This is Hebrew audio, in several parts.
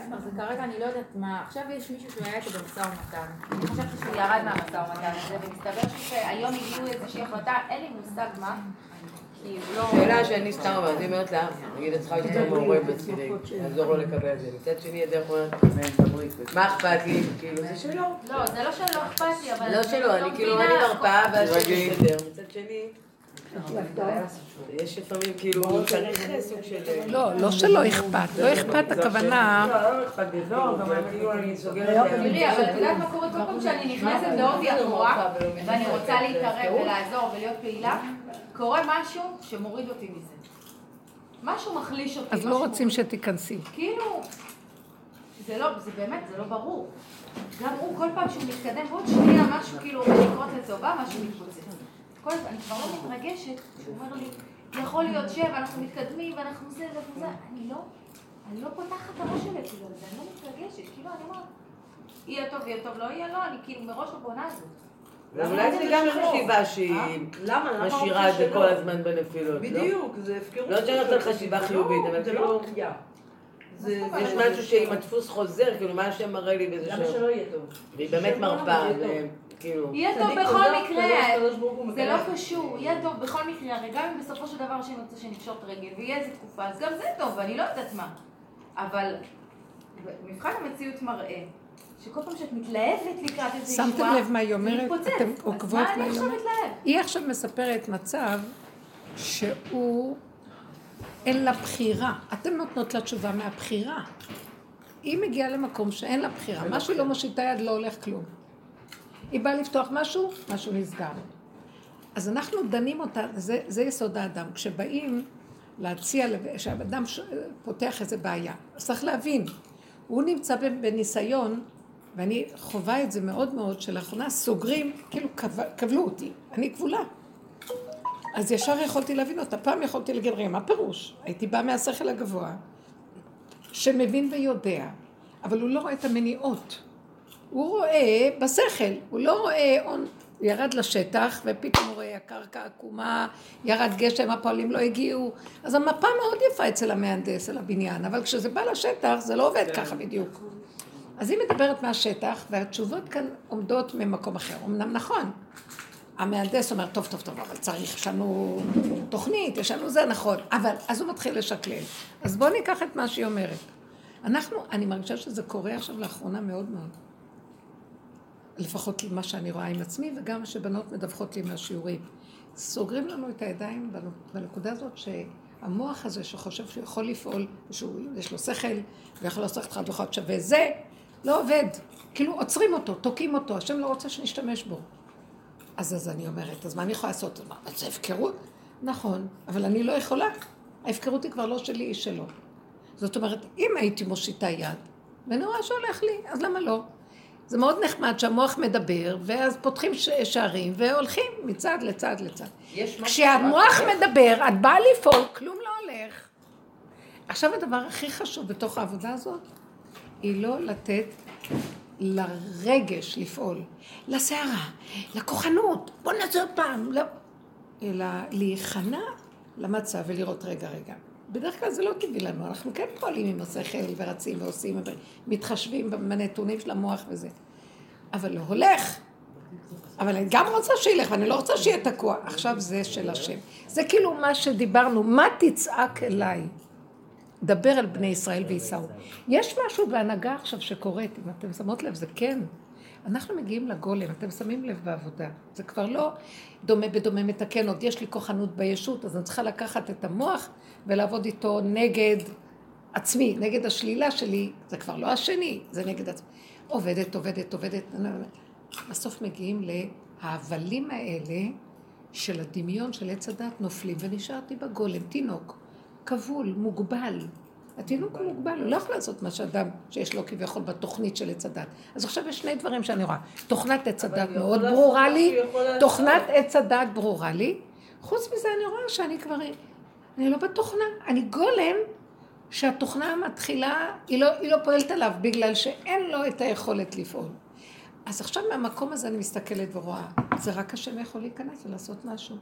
בסדר, זה כרגע אני לא יודעת מה, עכשיו יש מישהו שהיה איתו במשא ומתן. אני חשבתי שהוא ירד מהמשא ומתן הזה, ומסתבר שהיום הגיעו איזושהי החלטה, אין לי מושג מה. לא- שאלה שאני סתם אומרת, אני אומרת לה, נגיד את צריכה יותר מעורבת בצידי, לעזור לו לקבל את זה. מצד שני, הדרך אומרת, מה אכפת לי? כאילו, זה שלו. לא, זה לא שלא אכפת לי, אבל... לא שלו, אני כאילו, אני מרפאה והשני מסתדר. מצד שני... יש לפעמים כאילו, צריך סוג של... לא, לא שלא אכפת, לא אכפת הכוונה... לא, לא אכפת לי, לא, אבל כאילו אני סוגרת... תראי, אבל את יודעת מה קורה כל פעם שאני נכנסת לעובי הקורה, ואני רוצה להתערב ולעזור ולהיות פעילה, קורה משהו שמוריד אותי מזה. משהו מחליש אותי. אז לא רוצים שתיכנסי. כאילו, זה לא, זה באמת, זה לא ברור. גם הוא, כל פעם שהוא מתקדם, ועוד שנייה משהו כאילו לקרות לטובה, משהו מתפוצץ. כל הזמן, אני כבר לא מתרגשת, הוא אומר לי, יכול להיות שב, אנחנו מתקדמים, ואנחנו זה, ואנחנו זה, אני לא, אני לא פותחת את הראש שלי כאילו, אני לא מתרגשת, כאילו, אני אומרת, יהיה טוב, יהיה טוב, לא יהיה לא, אני כאילו מראש לא בונה את זה. אולי זה גם חשיבה שהיא משאירה את זה כל הזמן בנפילות, לא? בדיוק, זה הפקרות. לא שאני נותנת חשיבה חיובית, אבל כאילו... יש משהו שאם הדפוס חוזר, כאילו, מה השם מראה לי באיזה למה שלא יהיה טוב? והיא באמת מרפאה, כאילו... יהיה טוב בכל מקרה, זה לא קשור, יהיה טוב בכל מקרה, הרי גם אם בסופו של דבר שאני רוצה שנקשור את הרגל ויהיה איזה תקופה, אז גם זה טוב, אני לא יודעת מה. אבל מבחן המציאות מראה שכל פעם שאת מתלהבת לקראת איזה ישועה, שמתם לב מה היא אומרת? אתם עוקבות מה היא אומרת? היא עכשיו מספרת מצב שהוא, אין לה בחירה. אתן נותנות לה תשובה מהבחירה. היא מגיעה למקום שאין לה בחירה. מה שהיא לא מושיטה יד לא הולך כלום. היא באה לפתוח משהו, משהו נסגר. אז אנחנו דנים אותה, זה, זה יסוד האדם. כשבאים להציע, כשאדם פותח איזה בעיה, אז צריך להבין, הוא נמצא בניסיון, ואני חווה את זה מאוד מאוד, שלאחרונה סוגרים, כאילו כבלו אותי, אני כבולה. אז ישר יכולתי להבין אותה. פעם יכולתי להגיד, רגע, מה פירוש? הייתי באה מהשכל הגבוה, שמבין ויודע, אבל הוא לא רואה את המניעות. הוא רואה בשכל, הוא לא רואה, הוא ירד לשטח ופתאום הוא רואה הקרקע עקומה, ירד גשם, הפועלים לא הגיעו, אז המפה מאוד יפה אצל המהנדס, על הבניין, אבל כשזה בא לשטח זה לא עובד ככה בדיוק. אז היא מדברת מהשטח, והתשובות כאן עומדות ממקום אחר. אמנם נכון, המהנדס אומר, טוב, טוב, טוב, אבל צריך, יש לנו תוכנית, יש לנו זה, נכון, אבל, אז הוא מתחיל לשקלל. אז בואו ניקח את מה שהיא אומרת. אנחנו, אני מרגישה שזה קורה עכשיו לאחרונה מאוד מאוד. לפחות מה שאני רואה עם עצמי, וגם שבנות מדווחות לי מהשיעורים. סוגרים לנו את הידיים בנקודה הזאת שהמוח הזה שחושב שהוא יכול לפעול, שיש לו שכל, ויכול לעשות אחד ואחד שווה זה, לא עובד. כאילו עוצרים אותו, תוקעים אותו, השם לא רוצה שנשתמש בו. אז אז אני אומרת, אז מה אני יכולה לעשות? מה, זה הפקרות? נכון, אבל אני לא יכולה. ההפקרות היא כבר לא שלי, היא שלו. זאת אומרת, אם הייתי מושיטה יד, ואני רואה שהולך לי, אז למה לא? זה מאוד נחמד שהמוח מדבר, ואז פותחים שערים והולכים מצד לצד לצד. כשהמוח מדבר, את באה לפעול, כלום לא הולך. עכשיו הדבר הכי חשוב בתוך העבודה הזאת, היא לא לתת לרגש לפעול, לסערה, לכוחנות, בוא נעשה עוד פעם, לא. אלא להיכנע למצב ולראות רגע רגע. בדרך כלל זה לא טבעי לנו, אנחנו כן פועלים עם השכל ורצים ועושים, מתחשבים בנתונים של המוח וזה. אבל לא הולך. אבל אני גם רוצה שילך, ואני לא רוצה שיהיה תקוע. עכשיו זה של השם. זה כאילו מה שדיברנו, מה תצעק אליי? דבר אל בני ישראל וייסעו. יש משהו בהנהגה עכשיו שקורית, אם אתם שמות לב, זה כן. אנחנו מגיעים לגולם, אתם שמים לב בעבודה. זה כבר לא דומה בדומה מתקן, עוד יש לי כוחנות בישות, אז אני צריכה לקחת את המוח ולעבוד איתו נגד עצמי, נגד השלילה שלי, זה כבר לא השני, זה נגד עצמי. עובדת, עובדת, עובדת, בסוף מגיעים להבלים האלה של הדמיון של עץ הדת נופלים, ונשארתי בגולם, תינוק, כבול, מוגבל. התינוק הוא מוגבל, הוא לא יכול לעשות מה שאדם שיש לו כביכול בתוכנית של עץ הדת. אז עכשיו יש שני דברים שאני רואה. תוכנת עץ הדת מאוד ברורה לי, תוכנת עץ הדת ברורה לי. חוץ מזה אני רואה שאני כבר, אני לא בתוכנה, אני גולם שהתוכנה מתחילה, היא לא, היא לא פועלת עליו בגלל שאין לו את היכולת לפעול. אז עכשיו מהמקום הזה אני מסתכלת ורואה, זה רק השם יכול להיכנס ולעשות משהו.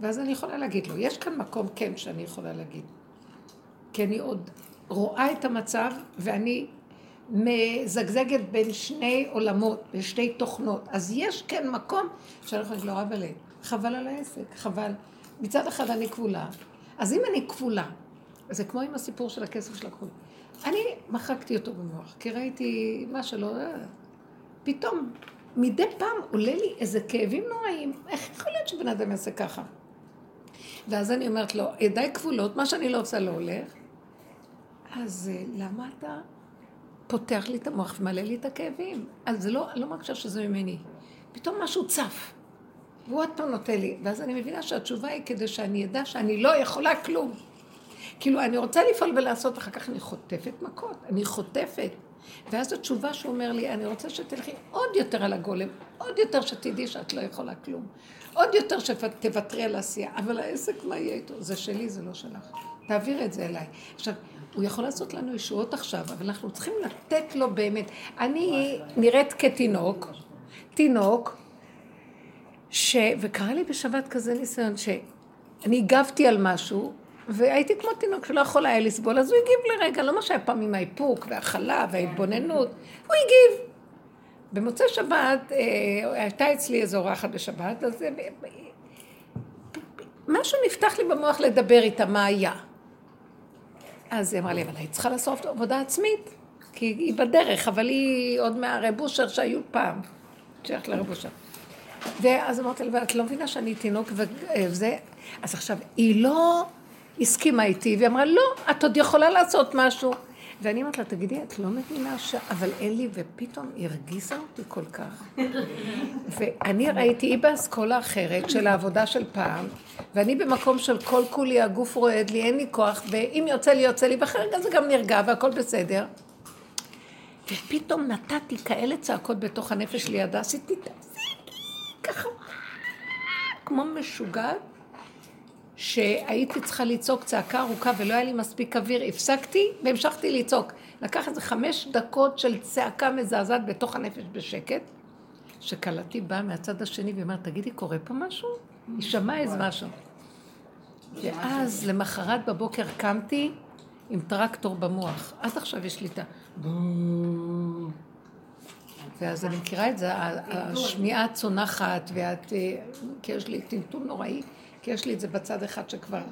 ואז אני יכולה להגיד לו, יש כאן מקום כן שאני יכולה להגיד. כי אני עוד רואה את המצב, ואני מזגזגת בין שני עולמות, בין שתי תוכנות. אז יש כן מקום שאני יכולה להגיד לו, אבל חבל על העסק, חבל. מצד אחד אני כבולה. אז אם אני כבולה, זה כמו עם הסיפור של הכסף של הכבול. אני מחקתי אותו במוח, כי ראיתי מה שלא... אה, פתאום, מדי פעם עולה לי איזה כאבים נוראים. איך יכול להיות שבן אדם יעשה ככה? ואז אני אומרת לו, ידיי כבולות, מה שאני לא עושה לא הולך. אז אה, למה אתה פותח לי את המוח ומעלה לי את הכאבים? אז זה לא, לא מרגישה שזה ממני. פתאום משהו צף. והוא עוד פעם נותן לי. ואז אני מבינה שהתשובה היא כדי שאני אדע שאני לא יכולה כלום. כאילו, אני רוצה לפעול ולעשות, אחר כך אני חוטפת מכות. אני חוטפת. ואז התשובה שהוא אומר לי, אני רוצה שתלכי עוד יותר על הגולם, עוד יותר שתדעי שאת לא יכולה כלום. עוד יותר שתוותרי על העשייה. אבל העסק, מה יהיה איתו? זה שלי, זה לא שלך. תעביר את זה אליי. עכשיו, הוא יכול לעשות לנו ישועות עכשיו, אבל אנחנו צריכים לתת לו באמת. אני נראית כתינוק, תינוק, ש... וקרה לי בשבת כזה ניסיון, שאני הגבתי על משהו, והייתי כמו תינוק שלא יכול היה לסבול, אז הוא הגיב לרגע, לא מה שהיה פעם עם האיפוק וההכלה וההתבוננות, הוא הגיב. במוצאי שבת, אה, הייתה אצלי איזו אורחת בשבת, אז אה, משהו נפתח לי במוח לדבר איתה, מה היה. אז היא אמרה לי, אבל היית צריכה לעשות עבודה עצמית, כי היא בדרך, אבל היא עוד מהרב אושר שהיו פעם, שייכת לרב אושר. ואז אמרתי לה, ואת לא מבינה שאני תינוק וזה? אז עכשיו, היא לא הסכימה איתי, והיא אמרה, לא, את עוד יכולה לעשות משהו. ואני אומרת לה, תגידי, את לא מבינה ש... אבל אין לי, ופתאום הרגיזה אותי כל כך. ואני ראיתי, היא באסכולה אחרת של העבודה של פעם, ואני במקום של כל כולי, הגוף רועד לי, אין לי כוח, ואם יוצא לי, יוצא לי, ואחרי רגע זה גם נרגע והכל בסדר. ופתאום נתתי כאלה צעקות בתוך הנפש לידה, עשיתי ככה, כמו משוגעת. שהייתי צריכה לצעוק צעקה ארוכה ולא היה לי מספיק אוויר, הפסקתי והמשכתי לצעוק. לקח איזה חמש דקות של צעקה מזעזעת בתוך הנפש בשקט, שכלתי באה מהצד השני ואומרת, תגידי, קורה פה משהו? היא שמעה איזה משהו. ואז למחרת בבוקר קמתי עם טרקטור במוח. עד עכשיו יש לי את ה... ואז אני מכירה את זה, השמיעה צונחת, ואת... אה, כי יש לי טמטום נוראי. כי יש לי את זה בצד אחד שכבר,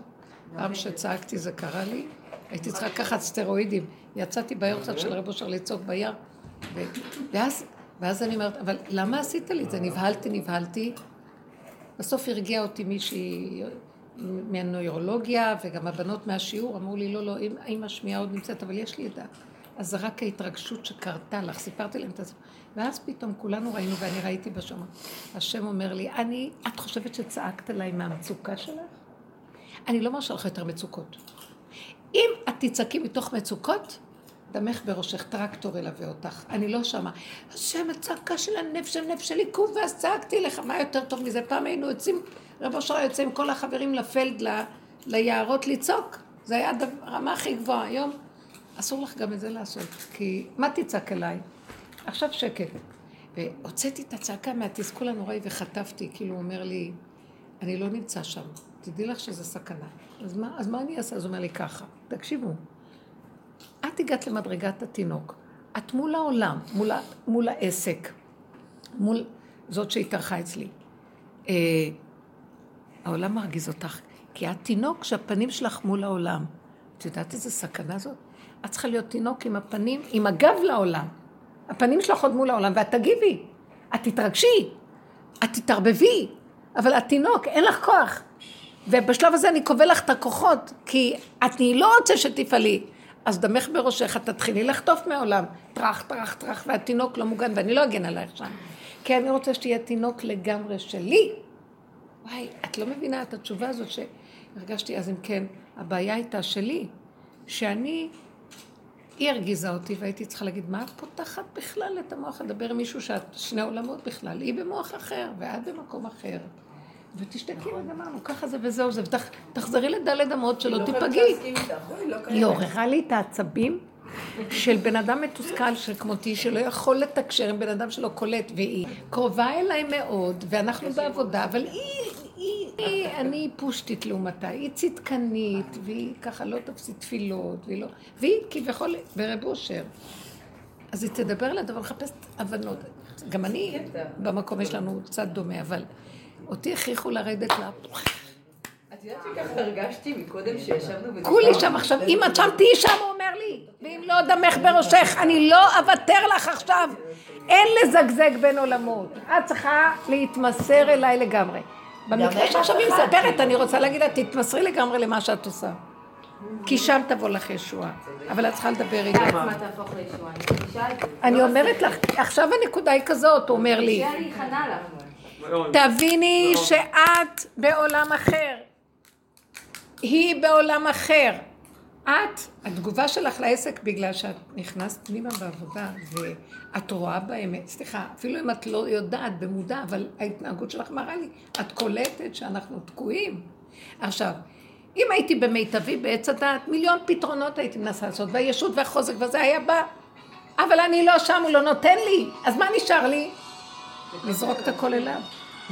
פעם שצעקתי זה קרה לי, הייתי צריכה לקחת סטרואידים. יצאתי ביורצת של רב אושר לצעוק ביער, ואז, ואז אני אומרת, אבל למה עשית לי את זה? נבהלתי, נבהלתי. בסוף הרגיעה אותי מישהי מהנוירולוגיה, וגם הבנות מהשיעור אמרו לי, לא, לא, אם השמיעה עוד נמצאת, אבל יש לי את ה... אז זה רק ההתרגשות שקרתה לך, סיפרתי להם את זה. ואז פתאום כולנו ראינו, ואני ראיתי בשמות. השם אומר לי, אני, את חושבת שצעקת עליי מהמצוקה שלך? אני לא מרשה לך יותר מצוקות. אם את תצעקי מתוך מצוקות, דמך בראשך, טרקטור ילווה אותך. אני לא שמה. השם, הצעקה של הנפש, הנפש של עיכוב, ואז צעקתי לך, מה יותר טוב מזה? פעם היינו יוצאים, רב אושר יוצא עם כל החברים לפלד, ל, ליערות לצעוק. זה היה הרמה הכי גבוהה. היום אסור לך גם את זה לעשות, כי מה תצעק אליי? עכשיו שקט. והוצאתי את הצעקה מהתסכול הנוראי וחטפתי, כאילו הוא אומר לי, אני לא נמצא שם, תדעי לך שזה סכנה. אז מה, אז מה אני אעשה? אז הוא אומר לי ככה, תקשיבו, את הגעת למדרגת התינוק, את מול העולם, מול, מול העסק, מול זאת שהתארחה אצלי. אה, העולם מרגיז אותך, כי את תינוק שהפנים שלך מול העולם. את יודעת איזה סכנה זאת? את צריכה להיות תינוק עם הפנים, עם הגב לעולם. הפנים שלך עוד מול העולם, ואת תגיבי, את תתרגשי, את תתערבבי, אבל את תינוק, אין לך כוח. ובשלב הזה אני קובע לך את הכוחות, כי אני לא רוצה שתפעלי. אז דמך בראשך, תתחילי לחטוף מהעולם. טראח, טראח, טראח, והתינוק לא מוגן, ואני לא אגן עלייך שם. כי אני רוצה שתהיה תינוק לגמרי שלי. וואי, את לא מבינה את התשובה הזאת שהרגשתי, אז אם כן, הבעיה הייתה שלי, שאני היא הרגיזה אותי והייתי צריכה להגיד, מה את פותחת בכלל את המוח לדבר עם מישהו שאת שני עולמות בכלל? היא במוח אחר ואת במקום אחר. ותשתקי וגמרנו, ככה זה וזהו זה, ותחזרי לדלת אמות שלא לא תיפגעי. לא היא עוררה לי את העצבים של בן אדם מתוסכל שכמותי, שלא יכול לתקשר עם בן אדם שלא קולט, והיא קרובה אליי מאוד, ואנחנו בעבודה, אבל היא, היא אני פושטית לעומתה, היא צדקנית, והיא ככה לא תפסיד תפילות, והיא לא... והיא כביכול ברב אושר. אז היא תדבר עליה, אבל לחפש הבנות. גם אני, במקום יש לנו קצת דומה, אבל אותי הכריחו לרדת לה. את יודעת שככה הרגשתי מקודם שישבנו כולי שם עכשיו, אם את שם תהיי שם, הוא אומר לי, ואם לא דמך בראשך, אני לא אוותר לך עכשיו. אין לזגזג בין עולמות. את צריכה להתמסר אליי לגמרי. במקרה שעכשיו היא מספרת, אני רוצה להגיד לה, תתמסרי לגמרי למה שאת עושה. כי שם תבוא לך ישועה. אבל את צריכה לדבר איתה. אני אומרת לך, עכשיו הנקודה היא כזאת, הוא אומר לי. תביני שאת בעולם אחר. היא בעולם אחר. את, התגובה שלך לעסק בגלל שאת נכנסת פנימה בעבודה ואת רואה באמת, סליחה, אפילו אם את לא יודעת במודע, אבל ההתנהגות שלך מראה לי, את קולטת שאנחנו תקועים. עכשיו, אם הייתי במיטבי בעץ הדעת, מיליון פתרונות הייתי מנסה לעשות, והישות והחוזק וזה היה בא. אבל אני לא שם, הוא לא נותן לי. אז מה נשאר לי? לזרוק את הכל אליו.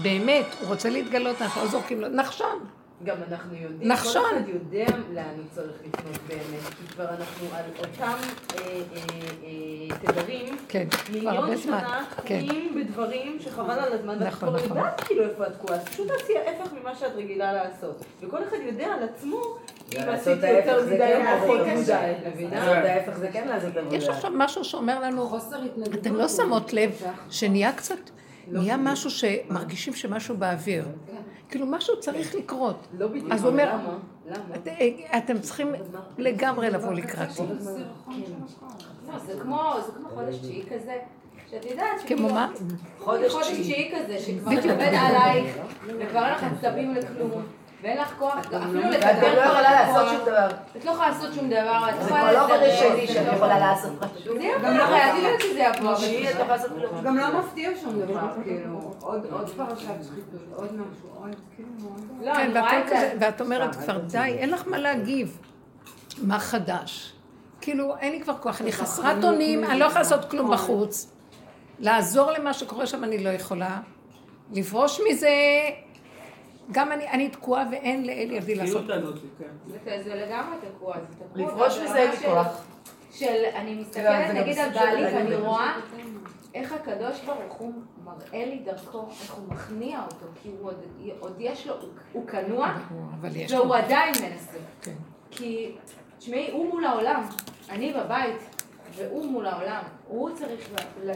באמת, הוא רוצה להתגלות, אנחנו לא זורקים לו. נחשון. גם אנחנו יודעים, נחשון. כל אחד יודע לאן הוא צריך לפנות באמת, כי כבר אנחנו על אותם אה, אה, אה, תדרים, כן, מיליון שנה כן. תקועים כן. בדברים שחבל על הזמן, ואת נכון, כבר נכון. יודעת כאילו איפה את תקועה, אז פשוט תעשי ההפך ממה שאת רגילה לעשות, וכל אחד יודע על עצמו אם עשיתי יותר מדי או פחות מדי, מבינה? לעשות ההפך זה כן עבודה. יש עכשיו משהו שאומר לנו, אתם לא שמות לב שנהיה קצת, לא נהיה משהו שמרגישים שמשהו באוויר. כן. כאילו משהו צריך לקרות. לא בדיוק. אז הוא אומר, אתם צריכים לגמרי לבוא לקראתי. זה כמו חודש תשיעי כזה. שאת יודעת, כמו מה? חודש תשיעי כזה, שכבר עובד עלייך, וכבר אין לך עצבים לכלום. ואין לך כוח, אפילו לדבר. ואת לא יכולה לעשות שום דבר. את לא יכולה לעשות שום דבר, את יכולה לדבר. זה כבר לא חודש שני שאת יכולה לעשות משהו. גם לא חייבת שזה יבוא. גם לא מפתיע שום דבר, כאילו. עוד פרשת שחיתות, עוד משהו, עוד כאילו... לא, כן, ואת אומרת כבר די, אין לך מה להגיב. מה חדש? כאילו, אין לי כבר כוח, אני חסרת אונים, אני לא יכולה לעשות כלום בחוץ. לעזור למה שקורה שם אני לא יכולה. לפרוש מזה גם אני, אני תקועה ואין לאל ידי לעשות. כן. זה לגמרי תקוע, זה תקוע. לפרוש מזה אין כוח. של, אני מסתכלת נגיד על בעלי ואני רואה איך הקדוש ברוך הוא מראה לי דרכו, איך הוא מכניע אותו, כי הוא עוד, יש לו, הוא כנוע, והוא עדיין מנסה. כן. כי, תשמעי, הוא מול העולם, אני בבית, והוא מול העולם, הוא צריך ל...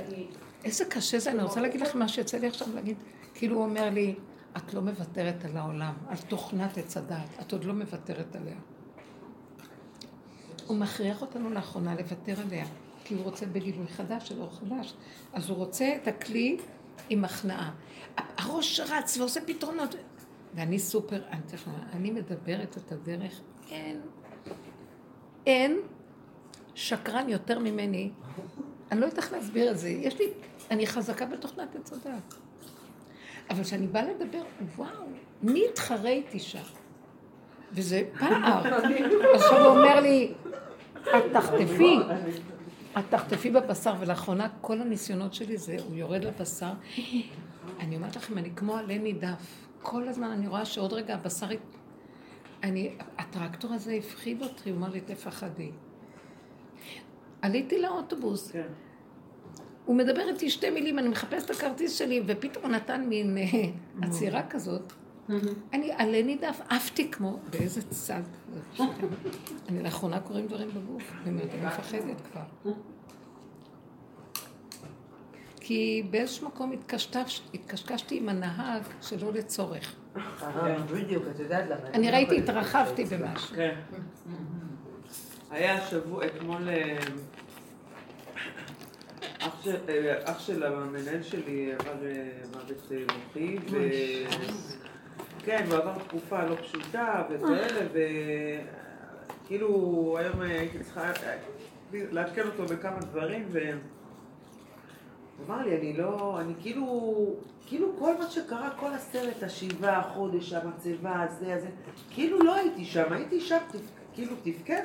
איזה קשה זה, אני רוצה להגיד לך מה שיצא לי עכשיו להגיד, כאילו הוא אומר לי, את לא מוותרת על העולם, על תוכנת עץ הדעת, את עוד לא מוותרת עליה. הוא מכריח אותנו לאחרונה לוותר עליה, כי הוא רוצה בגילוי חדש של אור חדש. אז הוא רוצה את הכלי עם הכנעה. הראש רץ ועושה פתרונות. ואני סופר, אני, אני מדברת את הדרך, אין, אין שקרן יותר ממני. אני לא יודעת איך להסביר את זה. יש לי, אני חזקה בתוכנת עץ הדעת. אבל כשאני באה לדבר, וואו, מי יתחרה איתי שם? וזה פער. עכשיו הוא אומר לי, את תחטפי, את תחטפי בבשר, ולאחרונה כל הניסיונות שלי זה, הוא יורד לבשר. אני אומרת לכם, אני כמו עלה נידף. כל הזמן אני רואה שעוד רגע הבשר... אני, הטרקטור הזה הפחיד אותי, הוא אמר לי, תפחדי. עליתי לאוטובוס. כן. הוא מדבר איתי שתי מילים, אני מחפשת את הכרטיס שלי, ופתאום הוא נתן מין אה, עצירה כזאת. אני עלה נידף, עפתי כמו, באיזה צד. אני לאחרונה קוראים דברים בגוף, אני אומרת, אני מפחדת כבר. כי באיזשהו מקום התקשקשתי עם הנהג שלא לצורך. אה, בדיוק, את יודעת למה. אני ראיתי, התרחבתי במשהו. כן. היה שבוע, אתמול... אה, אח של המנהל שלי עבר אה, מוות מוחי, כן, הוא עבר תקופה לא פשוטה וכאלה, וכאילו היום הייתי צריכה לעדכן אותו בכמה דברים, והוא אמר לי, אני לא, אני כאילו, כאילו כל מה שקרה, כל הסרט, השבעה, החודש, המצבה, הזה, הזה, כאילו לא הייתי שם, הייתי שם, כאילו תפקד.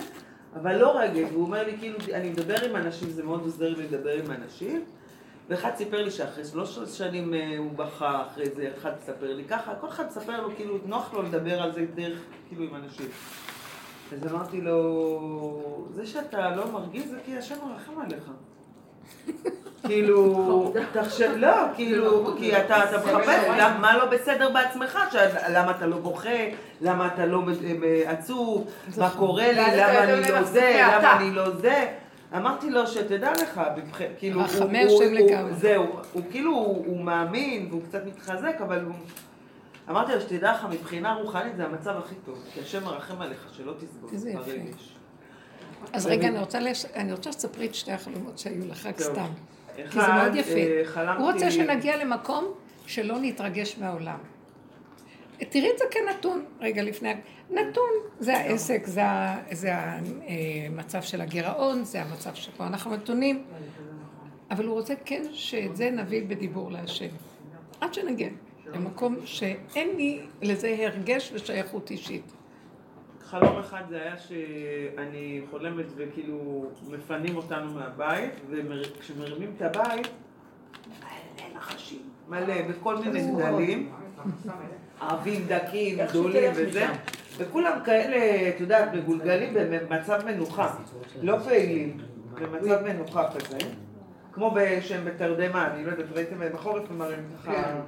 אבל לא רגל, והוא אומר לי, כאילו, אני מדבר עם אנשים, זה מאוד עוזר לי לדבר עם אנשים, ואחד סיפר לי שאחרי שלוש שנים אה, הוא בכה, אחרי זה אחד מספר לי ככה, כל אחד מספר לו, כאילו, נוח לו לדבר על זה דרך, כאילו, עם אנשים. אז אמרתי לו, זה שאתה לא מרגיש זה כי השם מרחם עליך. כאילו, תחשב, לא, כאילו, כי אתה מחפש, למ- מה לא בסדר בעצמך, למה אתה לא בוכה, למה אתה לא אה, עצוב, מה קורה לי, למה אני לא זה, מה זה למה. אני לא זה. אמרתי לו שתדע לך, כאילו. זהו, הוא כאילו, הוא הוא מאמין והוא קצת מתחזק, אבל הוא... אמרתי לו שתדע לך, מבחינה רוחנית זה המצב הכי טוב, כי השם מרחם עליך, שלא תסבול איזה יפה. אז רגע, אני רוצה לש- אני רוצה שתספרי את שתי החלומות שהיו לך רק. סתם. כי זה מאוד יפה. אה. הוא רוצה שנגיע למקום שלא נתרגש מהעולם. תראי את זה כנתון, רגע לפני, נתון, זה העסק, זה, זה המצב של הגירעון, זה המצב שבו אנחנו נתונים, אבל הוא רוצה כן שאת זה נביא בדיבור להשם. עד שנגיע למקום שאין לי לזה הרגש ושייכות אישית. חלום אחד זה היה שאני חולמת וכאילו מפנים אותנו מהבית, וכשמרימים את הבית, מלא נחשים, מלא, בכל מיני גדלים, ערבים דקים, גדולים וזה, וכולם כאלה, את יודעת, מגולגלים במצב מנוחה, לא פעילים, במצב מנוחה כזה, כמו שהם בתרדמה, אני לא יודעת, ראיתם בחורף הם מראים ככה...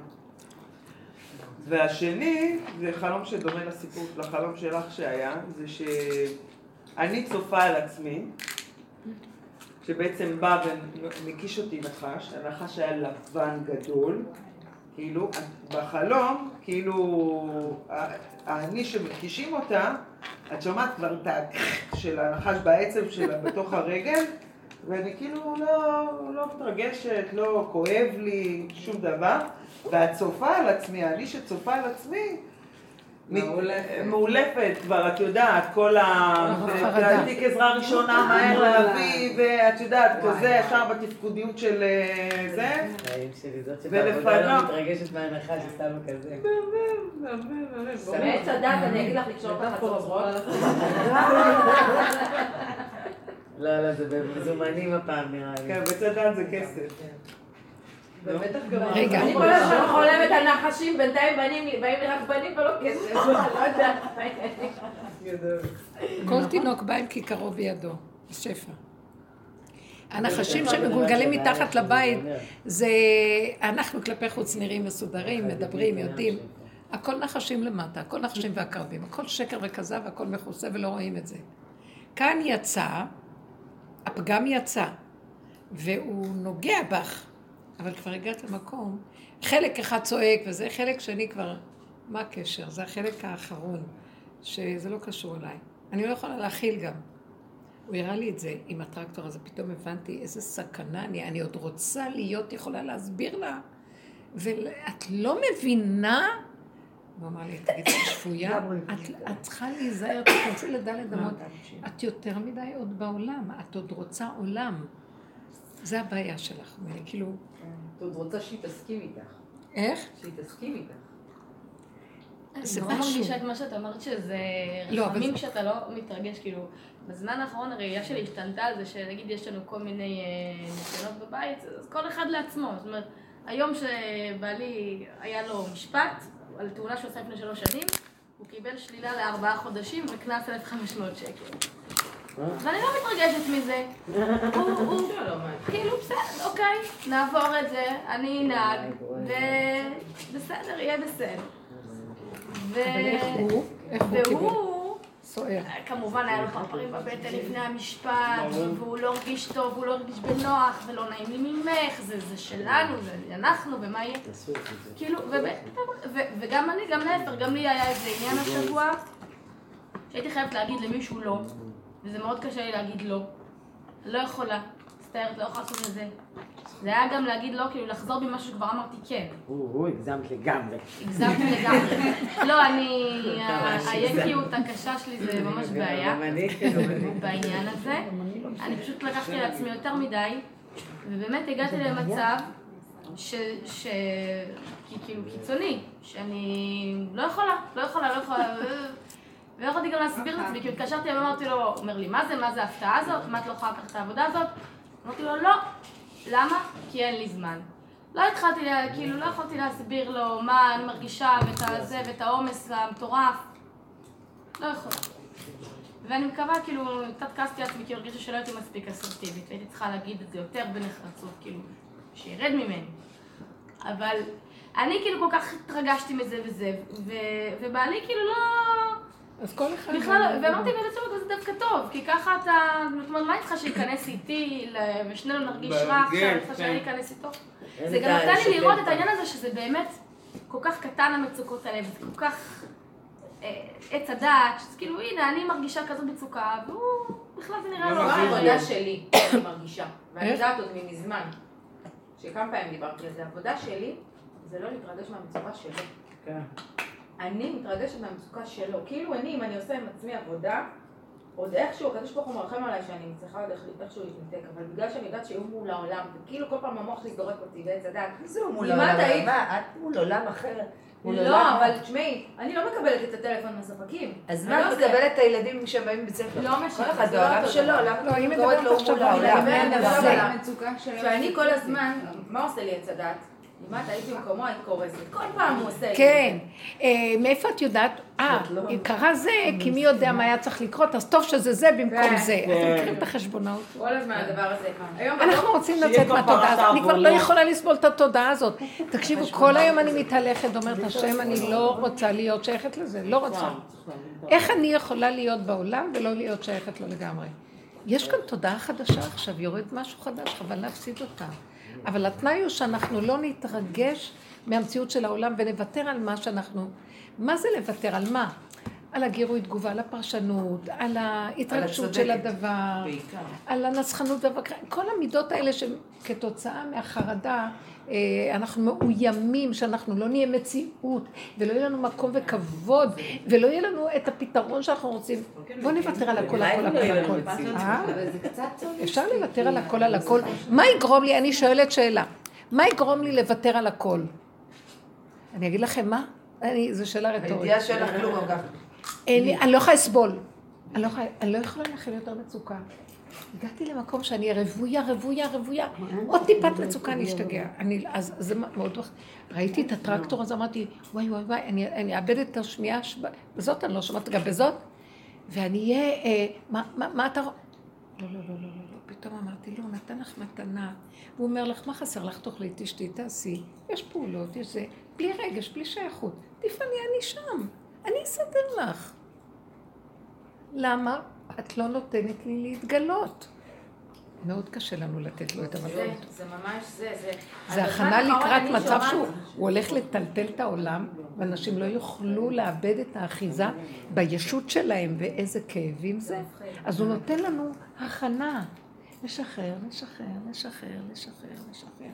והשני, זה חלום שדומה לסיפור, לחלום שלך שהיה, זה שאני צופה על עצמי, שבעצם בא ומקיש אותי נחש, הנחש היה לבן גדול, כאילו, בחלום, כאילו, אני שמקישים אותה, את שומעת כבר את. של הנחש בעצם שלה בתוך הרגל, ואני כאילו לא, לא מתרגשת, לא כואב לי, שום דבר, והצופה על עצמי, אני שצופה על עצמי, מאולפת. כבר, את יודעת, כל ה... תיק עזרה ראשונה, מהר להביא, ואת יודעת, כזה, ישר בתפקודיות של אה, זה. שבעבודה לא מתרגשת מההנחה ששמו כזה. מעץ הדת אני אגיד לך לקשור את החצוצרות. לא, לא, זה במזומנים הפעם נראה לי. כן, בצד זה כסף. ובטח גם... רגע. אני כל הזמן חולמת על נחשים, בינתיים בנים, באים לי רק בנים ולא כסף, לא יודעת. כל תינוק בא עם כיכרו בידו, שפע. הנחשים שמגולגלים מתחת לבית, זה אנחנו כלפי חוץ נראים מסודרים, מדברים, יודעים. הכל נחשים למטה, הכל נחשים ועקרבים, הכל שקר וכזב, הכל מכוסה ולא רואים את זה. כאן יצא, הפגם יצא, והוא נוגע בך, אבל כבר הגעת למקום, חלק אחד צועק וזה, חלק שני כבר, מה הקשר? זה החלק האחרון, שזה לא קשור אליי. אני לא יכולה להכיל גם. הוא הראה לי את זה עם הטרקטור הזה, פתאום הבנתי איזה סכנה אני, אני עוד רוצה להיות יכולה להסביר לה, ואת לא מבינה? הוא אמר לי, תגידי, את שפויה? את, את צריכה להיזהר, תכנסי לדלת אמות. את יותר מדי עוד בעולם, את עוד רוצה עולם. זה הבעיה שלך. כאילו, את עוד רוצה שהיא תסכים איתך. איך? שהיא תסכים איתך. זה אני משהו. מרגישה את מה שאת אמרת שזה לא, רחמים שאתה לא מתרגש, כאילו, בזמן האחרון הראייה שלי השתנתה על זה שנגיד יש לנו כל מיני אה, ניסיונות בבית, אז כל אחד לעצמו, זאת אומרת, היום שבעלי היה לו משפט על תאונה שהוא עשה לפני שלוש שנים, הוא קיבל שלילה לארבעה חודשים וקנס 1,500 שקל. ואני לא מתרגשת מזה. הוא, הוא, כאילו, בסדר, אוקיי, נעבור את זה, אני אנהג, ובסדר, יהיה בסדר. קיבל? והוא, סוער. כמובן היה לו פרפרים בבטן לפני המשפט, והוא לא הרגיש טוב, הוא לא הרגיש בנוח, ולא נעים לי ממך, זה, זה שלנו, זה אנחנו, ומה יהיה? כאילו, וגם אני, גם להפך, גם לי היה איזה עניין השבוע, שהייתי חייבת להגיד למישהו לא, וזה מאוד קשה לי להגיד לא. לא יכולה, מצטערת, לא יכולה לעשות את זה. זה היה גם להגיד לא, כאילו לחזור בי משהו שכבר אמרתי כן. הוא, הגזמת לגמרי. הגזמתי לגמרי. לא, אני, היקיות הקשה שלי זה ממש בעיה. כן. בעניין הזה. אני פשוט לקחתי על עצמי יותר מדי, ובאמת הגעתי למצב ש... ש... כי- כאילו קיצוני, שאני לא יכולה, לא יכולה, לא יכולה, ולא יכולתי גם להסביר את עצמי, כאילו התקשרתי ואמרתי לו, הוא אומר לי, מה זה, מה זה ההפתעה הזאת? מה את לא יכולה לקחת את העבודה הזאת? אמרתי לו, לא, למה? כי אין לי זמן. לא התחלתי, כאילו, לא יכולתי להסביר לו מה אני מרגישה ואת הזה ואת העומס המטורף. לא יכולה. ואני מקווה, כאילו, קצת כעסתי עצמי, כי הרגישה שלא הייתי מספיק אסרטיבית, והייתי צריכה להגיד את זה יותר בנחרצות, כאילו, שירד ממני. אבל אני כאילו כל כך התרגשתי מזה וזה, ו- ובעלי כאילו לא... אז כל אחד... בכלל, לא- ואמרתי בעצם זה דווקא טוב, כי ככה אתה, זאת אומרת, מה אני צריכה שייכנס איתי, ושנינו נרגיש רע עכשיו, כן, אני צריכה שאני כן. אכנס איתו. זה גם נתן לי לראות את. העניין הזה שזה באמת כל כך קטן המצוקות האלה, וזה כל כך אה, עץ הדעת, שזה כאילו, הנה, אני מרגישה כזאת מצוקה, והוא, בכלל זה נראה לא לו... מה מרגיש העבודה. שלי, אני מרגישה, ואני? יודעת עוד ממזמן, שכמה פעמים דיברתי על זה, העבודה שלי זה לא להתרגש מהמצוקה שלו. כן. אני מתרגשת מהמצוקה שלו. כאילו אני, אם אני עושה עם עצמי עבודה, עוד איכשהו, הקדוש ברוך הוא מרחם עליי שאני מצליחה עוד איכשהו להתנתק, אבל בגלל שאני יודעת שהוא מול העולם, וכאילו כל פעם המוח שלי זורק אותי ועץ הדת. זהו, מול העולם. את היית? מה, את מול עולם אחר. לא, אבל תשמעי, אני לא מקבלת את הטלפון מהספקים. אז מה, לא את מקבלת את הילדים כשהם באים מבית ספר? לא משנה, כל אחד זה לא בעולם אותו שלו. למה לא, את היא מדברת עכשיו מול העולם? אני זה. מדברת על המצוקה של... שאני כל הזמן, מה עושה לי עץ הדת? אם במקומו היית קורסת. כל פעם הוא עושה לי. כן. אה, מאיפה את יודעת? אה, את לא- קרה זה, כי מי יודע מה היה צריך לקרות, אז טוב שזה זה במקום כן, זה. כן. אתם מכירים את החשבונאות? כל הזמן הדבר הזה. אנחנו רוצים לצאת מהתודעה הזאת, אני כבר לא. יכולה לסבול את התודעה הזאת. תקשיבו, כל היום אני מתהלכת, אומרת השם, אני לא רוצה להיות שייכת לזה, לא רוצה. איך אני יכולה להיות בעולם ולא להיות שייכת לו לגמרי? יש כאן תודעה חדשה עכשיו, יורד משהו חדש, חבל להפסיד אותה. אבל התנאי הוא שאנחנו לא נתרגש מהמציאות של העולם ונוותר על מה שאנחנו... מה זה לוותר? על מה? על הגירוי תגובה, על הפרשנות, על ההתרגשות של. הדבר, בעיקר. על הנסחנות והבקרה, כל המידות האלה שכתוצאה מהחרדה אה, אנחנו מאוימים, שאנחנו לא נהיה מציאות, ולא יהיה לנו מקום וכבוד, ולא יהיה לנו את הפתרון שאנחנו רוצים. בואו נוותר על הכל, הכל, לא הכל, הכל. אה? אפשר לוותר על הכל, על הכל. מה יגרום לי, אני שואלת שאלה, מה יגרום לי לוותר על הכל? אני אגיד לכם מה? זו שאלה רטורית. הידיעה שאין לך כלום אגב. אני לא יכולה לסבול. אני לא יכולה, אני לא יכולה להכיל יותר מצוקה. הגעתי למקום שאני רוויה, רוויה, רוויה. עוד טיפת מצוקה, אני אשתגע. אני, אז זה מאוד... ראיתי את הטרקטור, אז אמרתי, וואי, וואי, וואי, אני, אאבד את השמיעה. בזאת אני לא שומעת, גם בזאת. ואני אהיה, אה, מה, אתה... לא, לא, לא, לא, לא, לא. פתאום אמרתי, לא, הוא נתן לך מתנה. הוא אומר לך, מה חסר לך? תאכלי, תשתי, תעשי. יש פעולות, יש זה. בלי רגש, בלי שייכות. תפעלי, אני שם. אני אסדר לך. למה את לא נותנת לי להתגלות? מאוד קשה לנו לתת לו את זה, המתנות. זה ממש זה, זה. זה הכנה לקראת מצב שהוא הוא הולך לטלטל את העולם, ואנשים לא יוכלו לאבד את האחיזה בישות שלהם, ואיזה כאבים זה. אז הוא נותן לנו הכנה. לשחרר, לשחרר, לשחרר, לשחרר, לשחרר.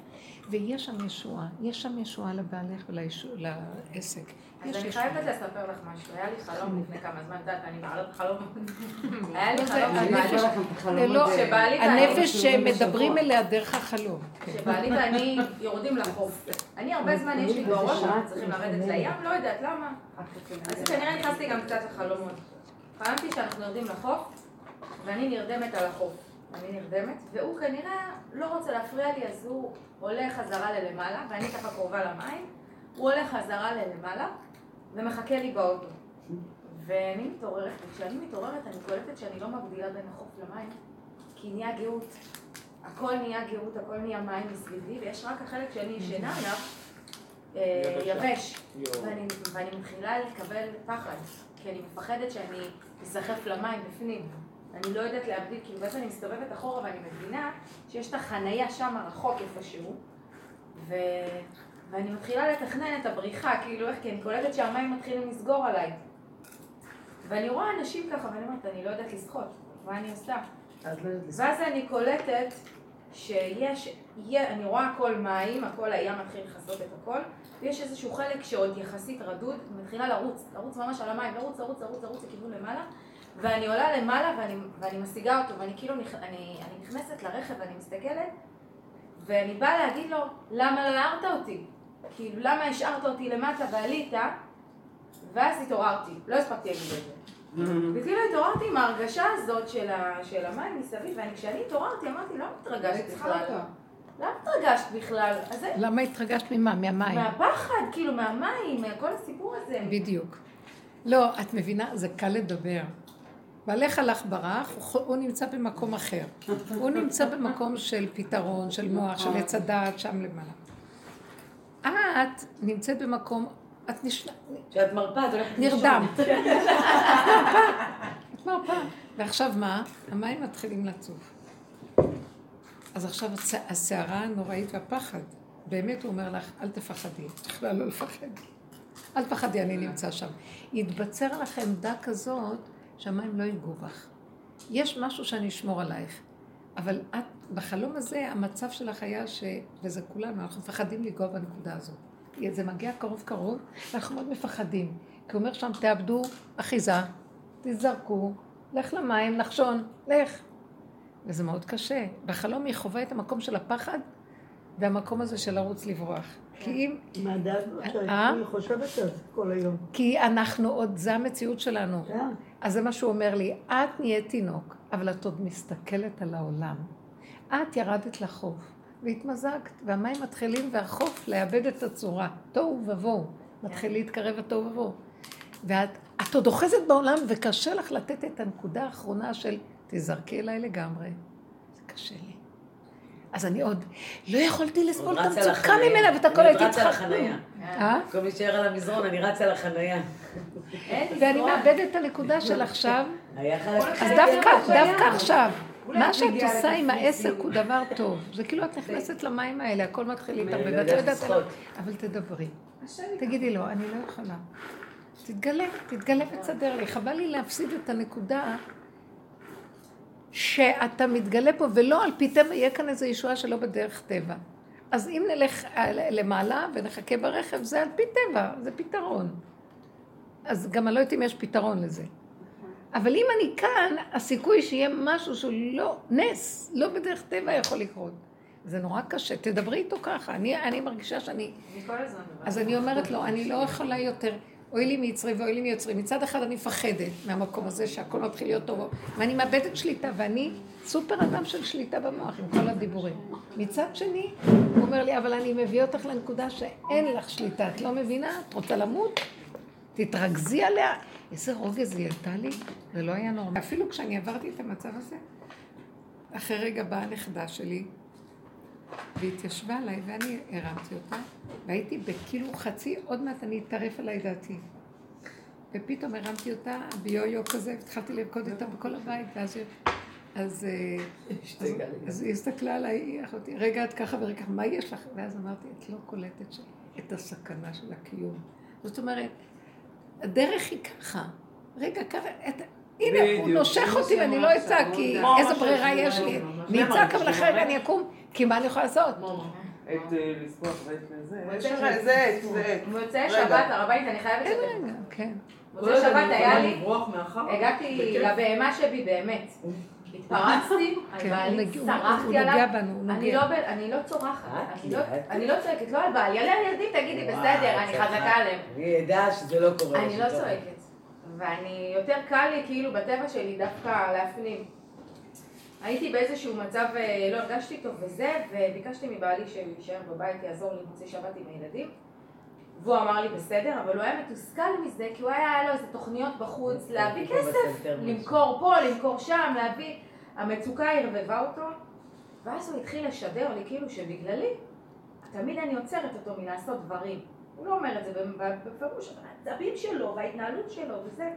ויש שם ישועה, יש שם ישועה לבעלך ולעסק. אז יש אני. חייבת לספר לך משהו, היה לי חלום לפני כמה זמן, את יודעת, אני בעלת חלום. היה לי חלום שבעלי- לא- שבעלי הנפש שמדברים אליה דרך החלום. כן. שבעלי ואני יורדים לחוף. אני הרבה זמן יש לי בראש, אנחנו צריכים לרדת לים, לא יודעת למה. אז כנראה נכנסתי גם קצת לחלומות. חלמתי שאנחנו יורדים לחוף, ואני נרדמת על החוף. אני נרדמת, והוא כנראה לא רוצה להפריע לי, אז הוא הולך חזרה ללמעלה, ואני ככה קרובה למים, הוא הולך חזרה ללמעלה, ומחכה לי באוטו. ואני מתעוררת, וכשאני מתעוררת אני קולטת שאני לא מבדילה בין החוף למים, כי נהיה גאות. הכל נהיה גאות, הכל נהיה מים מסביבי, ויש רק החלק שאני ישנה עליו, אה, יבש. ואני, ואני מתחילה לקבל פחד, כי אני מפחדת שאני אסחף למים בפנים. אני לא יודעת להבדיל, כאילו ואז אני מסתובבת אחורה ואני מבינה שיש את החנייה שם רחוק איפשהו, ו... ואני מתחילה לתכנן את הבריחה, כאילו איך, כי אני קולטת שהמים מתחילים לסגור עליי. ואני רואה אנשים ככה, ואני אומרת, אני לא יודעת לשחות, מה אני עושה? לא. ואז אני קולטת שיש, יהיה, אני רואה הכל מים, הכל הים מתחיל לכסות את הכל, ויש איזשהו חלק שעוד יחסית רדוד, מתחילה לרוץ, לרוץ ממש על המים, לרוץ, לרוץ, לרוץ, לרוץ לכיוון למעלה, ואני עולה למעלה ואני, ואני משיגה אותו, ואני כאילו, נכ, אני, אני נכנסת לרכב ואני מסתכלת, ואני באה להגיד לו, למה לא הערת אותי? כאילו, למה השארת אותי למטה ועלית? ואז התעוררתי, לא הספקתי להגיד את זה. וכאילו התעוררתי עם ההרגשה הזאת של, ה, של המים מסביב, וכשאני התעוררתי אמרתי, לא מתרגשת בכלל. למה התרגשת בכלל? זה... למה התרגשת ממה? מהמים. מהפחד, כאילו, מהמים, מכל הסיפור הזה. בדיוק. לא, את מבינה? זה קל לדבר. בעלך הלך ברח, הוא, הוא נמצא במקום אחר. הוא נמצא במקום של פתרון, של מוח, של עץ הדעת, שם למעלה. את נמצאת במקום, את נשנה, כשאת מרפה, את הולכת נרדם. את מרפה. ועכשיו מה? המים מתחילים לצוף. אז עכשיו הסערה הנוראית והפחד. באמת הוא אומר לך, אל תפחדי. את יכולה לא לפחד. אל תפחדי, אני נמצא שם. יתבצר לך עמדה כזאת, שהמים לא ייגעו בך. יש משהו שאני אשמור עלייך. אבל את, בחלום הזה, המצב שלך היה ש... וזה כולנו, אנחנו מפחדים לנגוע בנקודה הזאת. זה מגיע קרוב קרוב, ואנחנו מאוד מפחדים. כי הוא אומר שם, תאבדו אחיזה, תזרקו, לך למים, נחשון, לך. וזה מאוד קשה. בחלום היא חווה את המקום של הפחד, והמקום הזה של לרוץ לברוח. כי אם... מה הדעת אה? היא חושבת על זה כל היום. כי אנחנו עוד, זה המציאות שלנו. אז זה מה שהוא אומר לי, את נהיית תינוק, אבל את עוד מסתכלת על העולם. את ירדת לחוף, והתמזגת, והמים מתחילים והחוף לאבד את הצורה. תוהו ובוהו. מתחיל להתקרב התוהו ובוהו. ואת את עוד אוחזת בעולם, וקשה לך לתת את הנקודה האחרונה של תזרקי אליי לגמרי. זה קשה לי. אז אני עוד לא יכולתי לסבול את רצה המצוקה. ממנה, ואת הכל אני הייתי רצה צריכה... לחניה. אה? במקום להישאר על המזרון, אני רצה לחניה. ואני מאבדת את הנקודה של עכשיו. אז דווקא, דווקא עכשיו, מה שאת עושה עם העסק הוא דבר טוב. זה כאילו את נכנסת למים האלה, הכל מתחיל להתערבב, אני ואת לא לא יודעת. אבל תדברי. תגידי לו, אני לא יכולה. תתגלה, תתגלה ותסדר לי. חבל לי להפסיד את הנקודה שאתה מתגלה פה, ולא על פי טבע יהיה כאן איזו ישועה שלא בדרך טבע. אז אם נלך אה, למעלה ונחכה ברכב, זה על פי טבע, זה פתרון. אז גם אני לא יודעת אם יש פתרון לזה. אבל אם אני כאן, הסיכוי שיהיה משהו שהוא לא, נס, לא בדרך טבע יכול לקרות. זה נורא קשה, תדברי איתו ככה. אני, אני מרגישה שאני... אני כל הזמן אז אני אומרת לו, אני לא יכולה יותר, אוי לי מיצרי ואוי לי מיוצרי. מצד אחד אני מפחדת מהמקום הזה שהכל מתחיל להיות טוב, ואני מאבדת שליטה, ואני סופר אדם של שליטה במוח עם כל הדיבורים. מצד שני, הוא אומר לי, אבל אני מביא אותך לנקודה שאין לך שליטה, את לא מבינה? את רוצה למות? תתרכזי עליה. איזה רוגז היא הייתה לי, זה לא היה נורמלי. אפילו כשאני עברתי את המצב הזה, אחרי רגע באה הנכדה שלי, והתיישבה עליי, ואני הרמתי אותה, והייתי בכאילו חצי, עוד מעט אני אטרף עליי דעתי. ופתאום הרמתי אותה ביו-יו כזה, והתחלתי לרקוד איתה בכל הבית, ואז היא... אז, אה, אז, אז היא הסתכלה עליי, אחותי, רגע את ככה ורגע, מה יש לך? ואז אמרתי, את לא קולטת ש... את הסכנה של הקיום. זאת אומרת, הדרך היא ככה. רגע, ככה, את... הנה, הוא. נושך אותי ואני לא אצעק, כי איזה ברירה יש לי. אני אצעק, אבל אחרי רגע אני אקום, כי מה אני יכולה לעשות? את אה, לשמוח ואת זה. מוצאי. שבת, הרבנית, אני חייבת. רגע, כן. מוצאי שבת היה לי? הגעתי לבהמה שבי באמת. התפרצתי על כן, בעלי, צרחתי עליו. אני. לא אני לא צורחת? אני לא-? אני לא צועקת, לא על בעלי, על הילדים תגידי, בסדר, אני חזקה עליהם. אני אדע שזה לא קורה. אני לא. צועקת. ואני, יותר קל לי כאילו בטבע שלי דווקא להפנים. הייתי באיזשהו מצב, אה, לא הרגשתי טוב וזה, וביקשתי מבעלי שהוא יישאר בבית, יעזור לי מוצאי שבת עם הילדים. והוא אמר לי בסדר, אבל הוא היה מתוסכל מזה, כי הוא היה, היה לו איזה תוכניות בחוץ, להביא פתאום כסף. למכור פה, למכור שם, להביא... המצוקה ערבבה אותו, ואז הוא התחיל לשדר לי כאילו שבגללי, תמיד אני עוצרת אותו מלעשות דברים. הוא לא אומר את זה בפירוש, אבל העצבים שלו וההתנהלות שלו וזה. אני מכיר את הסנטר.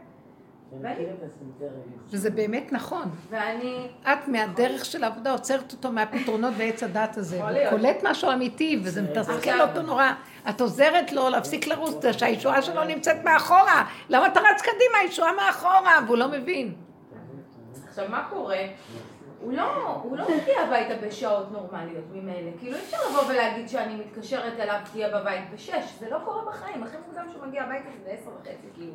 וזה באמת נכון. ואני, את מהדרך של העבודה עוצרת אותו מהפתרונות ועץ הדת הזה. הוא. קולט משהו אמיתי, וזה מתסכל אותו נורא. את עוזרת לו להפסיק לרוץ, שהישועה שלו נמצאת מאחורה. למה אתה רץ קדימה? הישועה מאחורה, והוא לא מבין. עכשיו מה קורה? הוא לא, הוא לא מגיע הביתה בשעות נורמליות ממילא. כאילו אי אפשר לבוא ולהגיד שאני מתקשרת אליו, תהיה בבית בשש. זה לא קורה בחיים. הכי מוקדם שהוא מגיע הביתה זה בעשר וחצי, כאילו.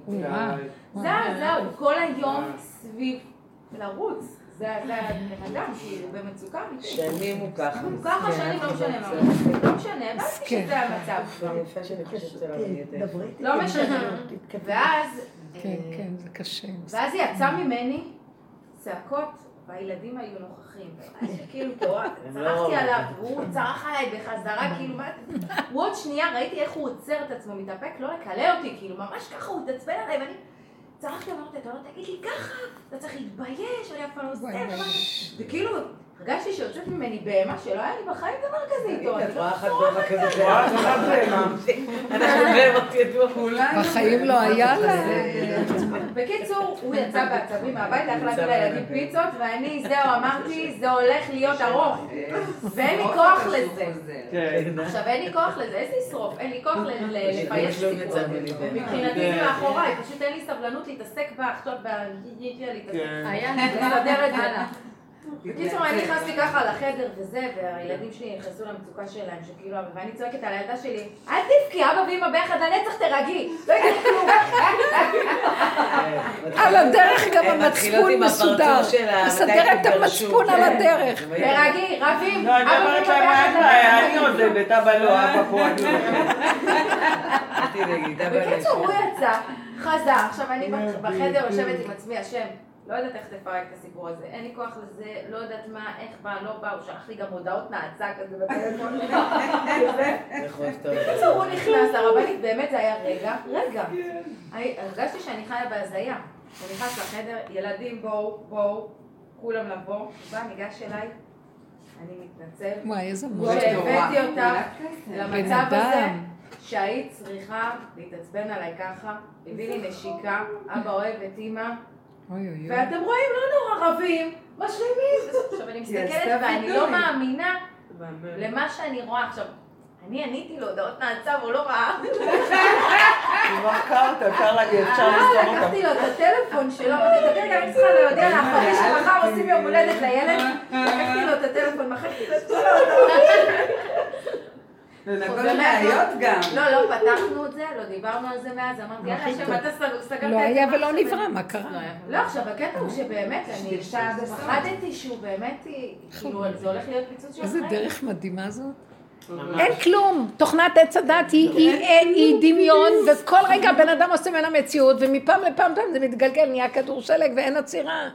זה, זה, הוא כל היום סביב לרוץ. זה, הבן אדם, כאילו, במצוקה אמיתית. שנים הוא ככה. הוא ככה שנים, לא משנה מה. לא משנה, הבנתי. שזה המצב. כבר יפה שאני חושבת עליו, אני יודעת. דברי איתי. לא משנה. ואז, כן, אה, כן, זה קשה. ואז יצא ממני צעקות והילדים היו נוכחים. כאילו, לא צרחתי. עליו, והוא צרח עליי בחזרה, כאילו, מה... הוא עוד שנייה, ראיתי איך הוא עוצר את עצמו, מתאפק לא לקלל אותי, כאילו, ממש ככה הוא התעצבן עליי, ואני... צרחתי, אמרתי, אתה לא תגיד לי ככה, אתה צריך להתבייש, אני אף פעם לא עושה. וכאילו, הרגשתי שיוצאת ממני בהמה שלא היה לי בחיים דבר כזה איתו. אני את לא רואה אחת בהמה כזאת רואה בהמה. אחת בהמה. אנחנו בהמות ידוע. כולנו. בחיים לא היה לה. בקיצור, הוא יצא בעצבים מהבית, הלך להביא לילדים פיצות, ואני, זהו, אמרתי, זה הולך להיות ארוך. ואין לי כוח לזה. כן. עכשיו, אין לי כוח לזה, איזה לשרוף? אין לי כוח ל- ל- לפייס לא סיפור. מבחינתי כן. זה מאחוריי, פשוט אין לי סבלנות להתעסק עכשיו בגיג'יה להתעסק. כן. היה את זה. בקיצור, אני נכנסתי ככה לחדר וזה, והילדים שלי נכנסו למצוקה שלהם, שכאילו, ואני צועקת על הילדה שלי, אל תבכי, אבא ואמא ביחד לנצח תרגי. לא יקרה כלום. על הדרך גם המצפון מסודר. מסדר את. המצפון על הדרך. תרגי, רבים, לא, אני אבא אומרת ואמא להם, ביחד "אין, אני לנצח תרגי. עוזבת, אבא לא, אבא פה, אני תדאגי, דבא בקיצור, הוא. יצא, חזר, עכשיו אני בחדר יושבת עם עצמי, השם, לא יודעת איך תפרק את הסיפור הזה, אין לי כוח לזה, לא יודעת מה, איך בא, לא בא, הוא שלח לי גם הודעות נאצה כזה בטלפון. בקיצור, הוא נכנס, הרבנית, באמת זה היה רגע, רגע. אני- הרגשתי שאני חיה בהזיה. הוא נכנס לחדר, ילדים בואו, בואו, כולם לבוא, הוא בא, ניגש אליי, אני מתנצל. וואי, איזה מורה. שהבאתי אותך למצב הזה. שהיית צריכה להתעצבן עליי ככה, הביא לי נשיקה, אבא אוהב את אימא, אוי אוי אוי. ואתם רואים, לא נורא רבים, משלימים. עכשיו אני מסתכלת ואני לא מאמינה למה שאני רואה. עכשיו, אני עניתי לו הודעות נאצה והוא לא ראה. היא מרקה אותה, אפשר להגיד, אפשר אה, לסתום אותה. לקחתי לו את הטלפון שלו, אמרתי, תגיד, אני צריכה להודיע לאחותי שמחר עושים יום הולדת לילד. לקחתי לו את הטלפון, מחקתי לו את כל ההודעות. לנגון ראיות גם. לא, לא פתחנו את זה, לא דיברנו על זה מאז, אמרתי, יאללה, השם, אתה סגר- סגרת את לא זה. היה מה ולא נברא, מה קרה? לא, עכשיו, הקטע הוא שבאמת, אני. פחדתי שהוא באמת, כאילו, זה הולך להיות פיצוץ של איזה החיים. דרך מדהימה זאת. אין כלום. תוכנת עץ הדת היא דמיון, וכל רגע בן אדם עושה ממנה מציאות, ומפעם לפעם פעם זה מתגלגל, נהיה כדור שלג ואין עצירה.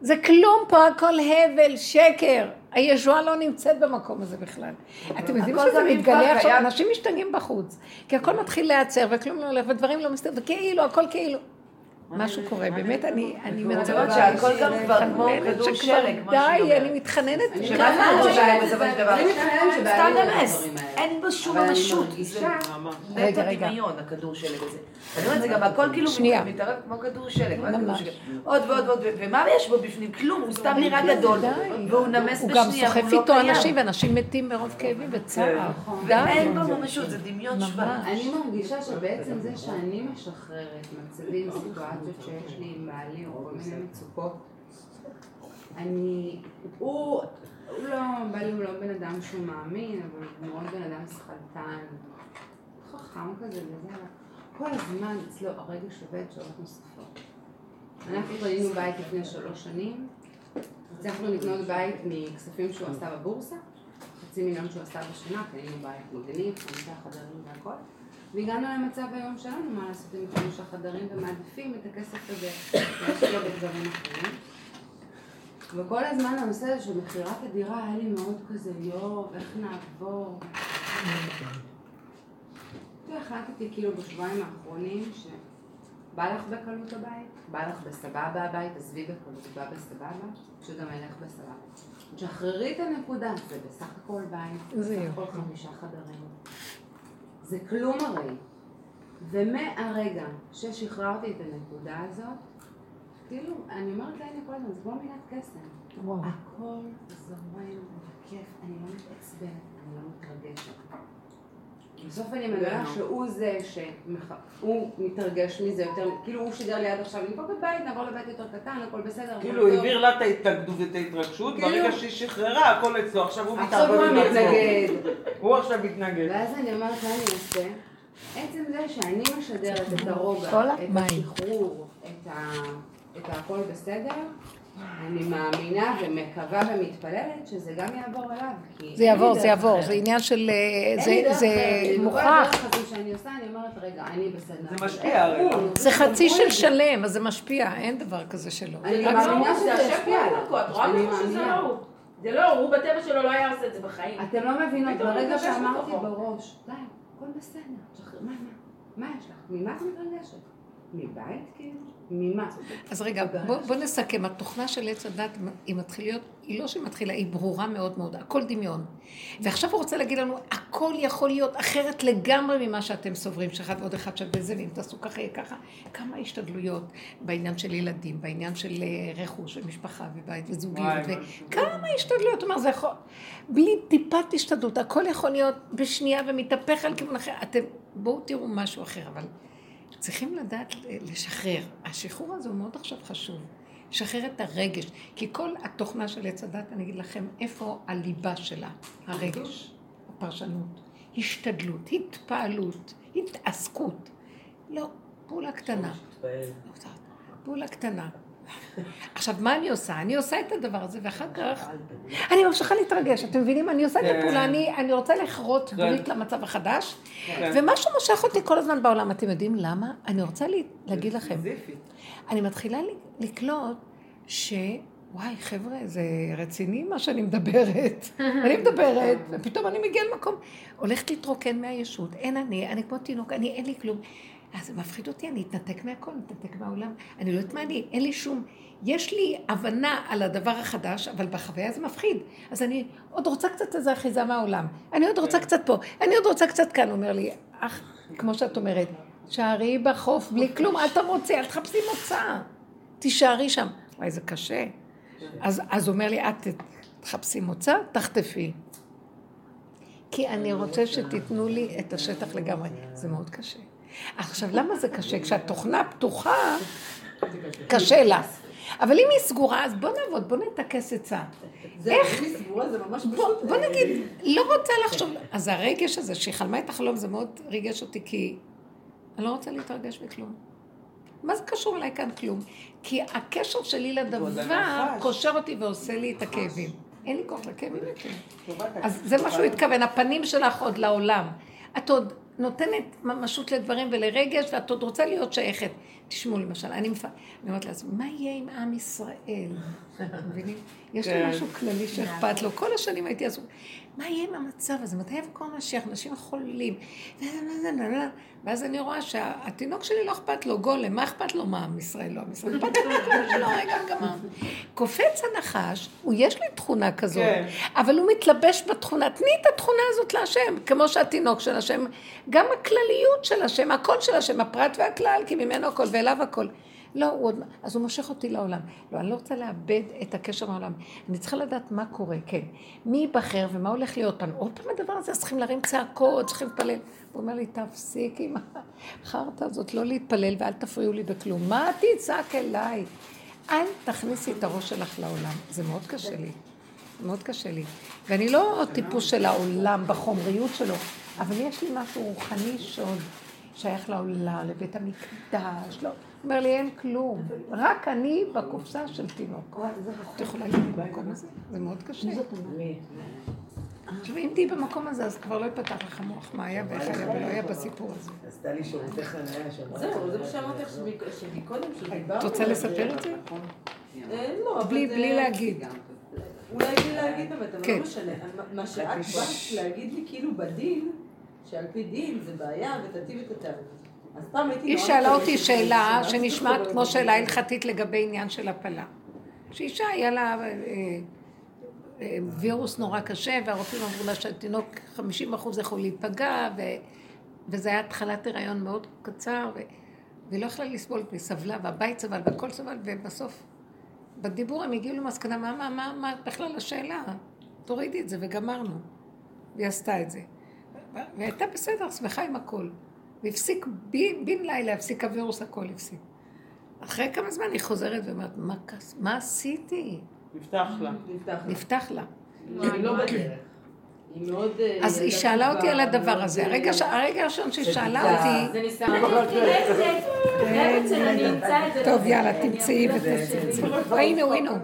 זה כלום פה, הכל הבל, שקר. הישועה לא נמצאת במקום הזה בכלל. אתם יודעים שזה מתגלה עכשיו, אנשים משתגעים בחוץ. כי הכל מתחיל להיעצר, וכלום לא הולך, ודברים לא מסתובבים, וכאילו, הכל כאילו. משהו קורה, באמת, אני אני. אומרת שהכל גם כבר כמו כדור שלג, די. אני מתחננת. אני כמה אנשים- זה בסופו של דבר. אני מתחננת שבעלי סתם את האלה. אין בו שום ממשות. רגע, רגע. דמיון, הכדור שלג הזה. אני אומרת, זה גם הכל כאילו. מתערב כמו כדור שלג. עוד ועוד ועוד, ומה יש בו בפנים? כלום, הוא סתם נראה גדול. די. והוא נמס הוא גם בשנייה, סוחף לא איתו. אנשים, ואנשים מתים מרוב כאבים וצער. די. ואין בו ממשות, זה דמיון. שווא. אני מרגישה שבעצם זה שאני משחררת מצבים, סיטואציות שיש לי עם בעלי או כל מיני מצוקות, אני, הוא, הוא לא, בעלי הוא לא בן אדם שהוא מאמין, אבל הוא מאוד בן אדם שכלתן, חכם כזה וזה, כל הזמן אצלו הרגש עובד שעות נוספות. אנחנו קנינו בית לפני שלוש שנים, הצלחנו לקנות בית מכספים שהוא עשה בבורסה, חצי מיליון שהוא עשה בשנה, קנינו בית מגניב, חמישה חדרים והכל. והגענו למצב היום שלנו, מה לעשות עם חמישה חדרים, ומעדיפים את הכסף הזה להשקיע בדברים אחרים. וכל הזמן הנושא הזה של מכירת הדירה היה לי מאוד כזה, יואו, איך נעבור? והחלטתי כאילו בשבועיים האחרונים שבא לך בקלות הבית, בא לך בסבבה הבית, עזבי בקלות, בא בסבבה, שגם ילך בסבבה. תשחררי את הנקודה, זה בסך הכל בית, זה בסך הכל חמישה חדרים. זה כלום הרי. ומהרגע ששחררתי את הנקודה הזאת, כאילו, אני אומרת לעצמי כל הזמן, זה כמו מילת קסם. הכל זורם וכיף, אני לא מתעצבנת, אני לא מתרגשת. בסוף אני מגלה שהוא זה שהוא מתרגש מזה יותר, כאילו הוא שידר לי עד עכשיו את הבית, נעבור לבית יותר קטן, הכל בסדר. כאילו, הוא. העביר לה את ההתנגדות ואת ההתרגשות, כאילו- ברגע שהיא שחררה, הכל אצלו, עכשיו הוא עכשיו מתערבב הוא עם עצמו. מתנגד. הוא עכשיו מתנגד. ואז אני אומרת, מה אני אעשה? עצם זה שאני משדרת את הרוגע, את. השחרור, את הכל בסדר, אני מאמינה ומקווה ומתפללת שזה גם יעבור אליו. זה אין לי יעבור, דרך זה יעבור. זה עניין של... אה, אין זה- לי דרך זה אחרת. אני בכל מוכרח. הדרך הזו שאני עושה, אני אומרת, רגע, אני בסדר. זה משפיע הרי. איך הוא? זה חצי של. שלם, אז זה משפיע, אין דבר כזה שלא. אני מאמינה זה שזה ישפיע את רואה אני משהו שזה. לא הוא. זה לא הוא, הוא בטבע שלו לא היה עושה את זה בחיים. אתם לא מבינות, ברגע שאמרתי. בראש, די, הכל בסדר, מה, מה, מה יש לך? ממה את מתרגשת? מבית כאילו? ממה? אז רגע, בוא, בוא נסכם. התוכנה של עץ הדת, היא מתחילה להיות, היא לא שהיא מתחילה, היא ברורה מאוד מאוד, הכל דמיון. ועכשיו הוא רוצה להגיד לנו, הכל יכול להיות אחרת לגמרי ממה שאתם סוברים, שאחד ועוד אחד שווה זה, ואם תעשו ככה יהיה ככה. כמה השתדלויות בעניין של ילדים, בעניין של אה, רכוש ומשפחה ובית וזוגיות, וכמה השתדלויות, זאת אומרת, זה יכול, בלי טיפת השתדלות, הכל יכול להיות בשנייה ומתהפך על כיוון אחר. אתם, בואו תראו משהו אחר, אבל צריכים לדעת לשחרר. השחרור הזה הוא מאוד עכשיו חשוב. לשחרר את הרגש. כי כל התוכנה של עץ הדת, אני אגיד לכם, איפה הליבה שלה? הרגש, הפרשנות, השתדלות, התפעלות, התעסקות. לא, פעולה קטנה. פעולה קטנה. עכשיו, מה אני עושה? אני עושה את הדבר הזה, ואחר כך אני ממשיכה להתרגש. אתם מבינים? אני עושה את כן. הפעולה, אני, רוצה לכרות כן. ברית למצב החדש, כן. ומשהו מושך אותי כל הזמן בעולם. אתם יודעים למה? אני רוצה להגיד לכם. אני מתחילה לקלוט ש... וואי, חבר'ה, זה רציני מה שאני מדברת. אני מדברת, ופתאום אני מגיעה למקום, הולכת להתרוקן מהישות, אין אני, אני כמו תינוק, אני, אין לי כלום. אז זה מפחיד אותי, אני אתנתק מהכל, אתנתק מהעולם. אני לא יודעת מה אני, אין לי שום... יש לי הבנה על הדבר החדש, אבל בחוויה זה מפחיד. אז אני עוד רוצה קצת איזה אחיזה מהעולם. אני עוד רוצה קצת פה, אני עוד רוצה קצת כאן, אומר לי, אך, כמו שאת אומרת, שערי בחוף בלי כלום, אל תרוצי, אל תחפשי מוצא. תישארי שם. וואי, זה קשה. אז, אז הוא אומר לי, את תחפשי מוצא, תחטפי. כי אני רוצה שתיתנו לי את השטח לגמרי. זה מאוד קשה. עכשיו, למה זה קשה? כשהתוכנה פתוחה, קשה לה. אבל אם היא סגורה, אז בוא נעבוד, בוא נטכס עצה. זה הכי סגורה, זה ממש בוא, פשוט. בוא נגיד, לא רוצה לחשוב, אז הרגש הזה, שהיא חלמה את החלום, זה מאוד ריגש אותי, כי אני לא רוצה להתרגש מכלום. מה זה קשור אליי כאן כלום? כי הקשר שלי לדבר. קושר אותי ועושה לי את הכאבים. אין לי כוח לכאבים יותר. אז זה מה שהוא התכוון, הפנים שלך עוד לעולם. את עוד נותנת ממשות לדברים ולרגש, ואת עוד רוצה להיות שייכת. תשמעו למשל, אני מפ... אני אומרת לעצמי, מה יהיה עם עם ישראל? מבינים? יש לי כן. משהו כללי שאכפת לו. כל השנים הייתי עסוק. מה יהיה עם המצב הזה? מתי יבוא משיח? אנשים חולים. ואז אני רואה שהתינוק שלי לא אכפת לו, גולם, מה אכפת לו? מה, עם ישראל לא עם ישראל? אכפת לו, לא, רגע, גמר. קופץ הנחש, יש לי תכונה כזאת, כן. אבל הוא מתלבש בתכונה, תני את התכונה הזאת להשם, כמו שהתינוק של השם, גם הכלליות של השם, הקול של השם, הפרט והכלל, כי ממנו הכל ואליו הכל. לא, הוא עוד... אז הוא מושך אותי לעולם. לא, אני לא רוצה לאבד את הקשר מהעולם. אני צריכה לדעת מה קורה, כן. מי ייבחר ומה הולך להיות כאן. עוד פעם הדבר הזה, צריכים להרים צעקות, צריכים להתפלל. הוא אומר לי, תפסיק עם החרטא הזאת, לא להתפלל ואל תפריעו לי בכלום. מה תצעק אליי? אל תכניסי את הראש שלך לעולם. זה מאוד קשה לי. מאוד קשה לי. ואני לא טיפוס של העולם בחומריות שלו, אבל יש לי משהו רוחני שעוד שייך לעולם, לבית המקדש, לא. אומר לי, אין כלום, רק אני בקופסה של תינוק. את יכולה להיות במקום הזה? זה מאוד קשה. עכשיו, אם תהיי במקום הזה, אז כבר לא ייפתח לך מוח מה היה ואיך היה ולא היה בסיפור הזה. עשתה לי שירותי חניה שם. זהו, זה מה שאמרתי לך שמק- שמקודם, שדיברנו. את רוצה לספר את זה? אה, לא, אבל בלי זה- בלי להגיד. אולי בלי להגיד באמת, אבל כן. לא משנה. מה- מה שאת באת להגיד לי כאילו בדין, שעל פי דין זה בעיה ותתי ותתה. היא שאלה אותי שאלה שנשמעת כמו שאלה. הלכתית לגבי עניין של הפלה. שאישה היה לה אה, אה, וירוס נורא קשה, והרופאים אמרו לה שהתינוק 50 אחוז יכול להיפגע, ו... וזה היה התחלת הריון מאוד קצר, ו... והיא לא יכלה לסבול, והיא סבלה, והבית סבל, והכל סבל, ובסוף, בדיבור הם הגיעו למסקנה, מה, מה, מה, מה בכלל השאלה? תורידי את זה, וגמרנו. והיא עשתה את זה. והיא הייתה בסדר, שמחה עם הכל. והפסיק, בין, בין לילה הפסיק הווירוס, הכל הפסיק. אחרי כמה זמן היא חוזרת ואומרת, מה, מה עשיתי? נפתח לה. נפתח. נפתח לה. היא לא בדרך. היא מאוד... אה, אז היא שאלה אותי על הדבר הזה. אה, הרגע הראשון שהיא שאלה אותי, זה ניסיון. את זה. טוב, יאללה, תמצאי ותמצאי. הנה הוא, הנה הוא.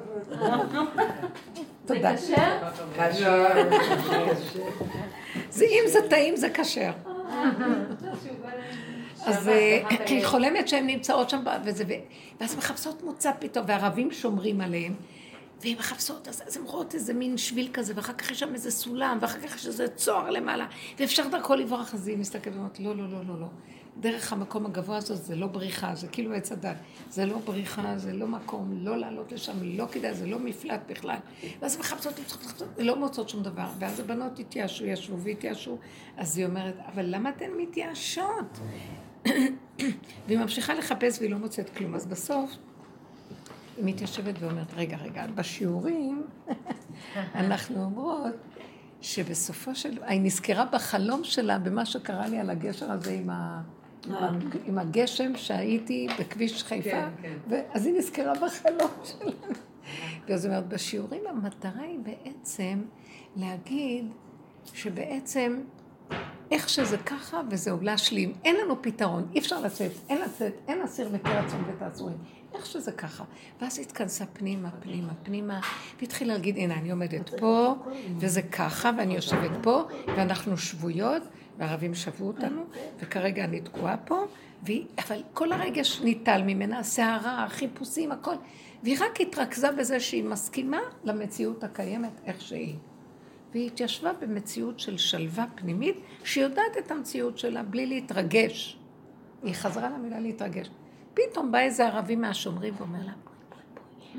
תודה. זה כשר? זה- אם זה טעים, זה כשר. אז אה, היא חולמת שהן נמצאות שם, וזה, ואז מחפשות מוצא פתאום, והערבים שומרים עליהן, והן מחפשות, אז אז הן רואות איזה מין שביל כזה, ואחר כך יש שם איזה סולם, ואחר כך יש איזה צוהר למעלה, ואפשר דרכו לברוח, אז היא מסתכלת ואומרת, לא, לא, לא, לא, לא. דרך המקום הגבוה הזה זה לא בריחה, זה כאילו עץ הדת. זה לא בריחה, זה לא מקום, לא לעלות לשם, לא כדאי, זה לא מפלט בכלל. ואז מחפשות, מחפשות, ולא מוצאות שום דבר. ואז הבנות התייאשו, ישבו והתייאשו. אז היא אומרת, אבל למה אתן מתייאשות? והיא ממשיכה לחפש והיא לא מוצאת כלום. אז בסוף היא מתיישבת ואומרת, רגע, רגע, בשיעורים אנחנו אומרות שבסופו של... היא נזכרה בחלום שלה במה שקרה לי על הגשר הזה עם, ה... עם הגשם שהייתי בכביש חיפה, כן, כן. ואז היא נזכרה בחלום שלה. ואז היא אומרת, בשיעורים המטרה היא בעצם להגיד שבעצם איך שזה ככה וזהו, להשלים. אין לנו פתרון, אי אפשר לצאת, אין לצאת, אין אסיר מתיר עצום ותעצורים. איך שזה ככה. ואז התכנסה פנימה, פנימה, פנימה, והתחילה להגיד, הנה, אני עומדת פה, וזה ככה, ואני יושבת פה, ואנחנו שבויות, והערבים שבו אותנו, וכרגע אני תקועה פה, והיא, אבל כל הרגש ניטל ממנה, הסערה, החיפושים, הכל. והיא רק התרכזה בזה שהיא מסכימה למציאות הקיימת איך שהיא. והיא התיישבה במציאות של שלווה פנימית, שיודעת את המציאות שלה בלי להתרגש. היא חזרה למילה להתרגש. פתאום בא איזה ערבי מהשומרים ואומר לה,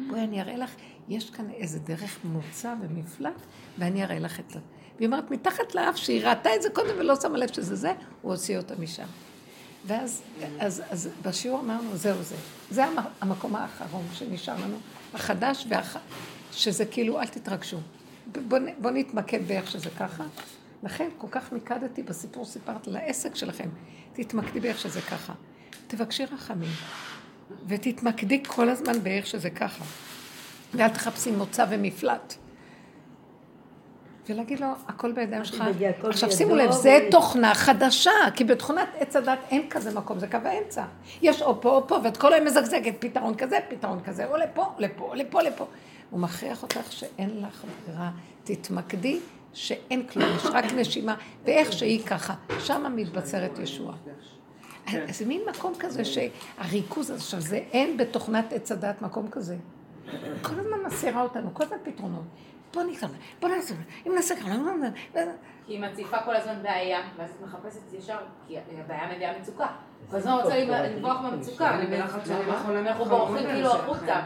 בואי, אני אראה לך, יש כאן איזה דרך מוצא ומפלט, ואני אראה לך את זה. והיא אומרת, מתחת לאף, שהיא ראתה את זה קודם ולא שמה לב שזה זה, הוא הוציא אותה משם. ואז אז, אז בשיעור אמרנו, זהו זה. זה המ- המקום האחרון שנשאר לנו, החדש, והח... שזה כאילו, אל תתרגשו. בואו בוא נתמקד באיך שזה ככה. לכן כל כך מיקדתי בסיפור סיפרתי לעסק שלכם. תתמקדי באיך שזה ככה. תבקשי רחמים. ותתמקדי כל הזמן באיך שזה ככה. ואל תחפשי מוצא ומפלט. ולהגיד לו, הכל בידיים שלך. עכשיו שימו לב, זה תוכנה חדשה, כי בתכונת עץ הדת אין כזה מקום, זה קו האמצע. יש או פה או פה, ואת כל היום מזגזגת, פתרון כזה, פתרון כזה, או לפה, לפה, לפה, לפה. הוא מכריח אותך שאין לך ברירה, תתמקדי שאין כלום, יש רק נשימה, ואיך שהיא ככה, שמה מתבצרת ישועה. אז זה מין מקום כזה שהריכוז הזה, עכשיו זה אין בתוכנת עץ הדת מקום כזה. כל הזמן מסירה אותנו, כל הזמן פתרונות. בוא נקרא, בוא נעשה, אם נעשה ככה, לא, לא, לא. כי היא מציפה כל הזמן בעיה, ואז את מחפשת ישר, כי הבעיה מביאה מצוקה. כל הזמן רוצה לברוח מהמצוקה. אנחנו בורחים כאילו החוצה.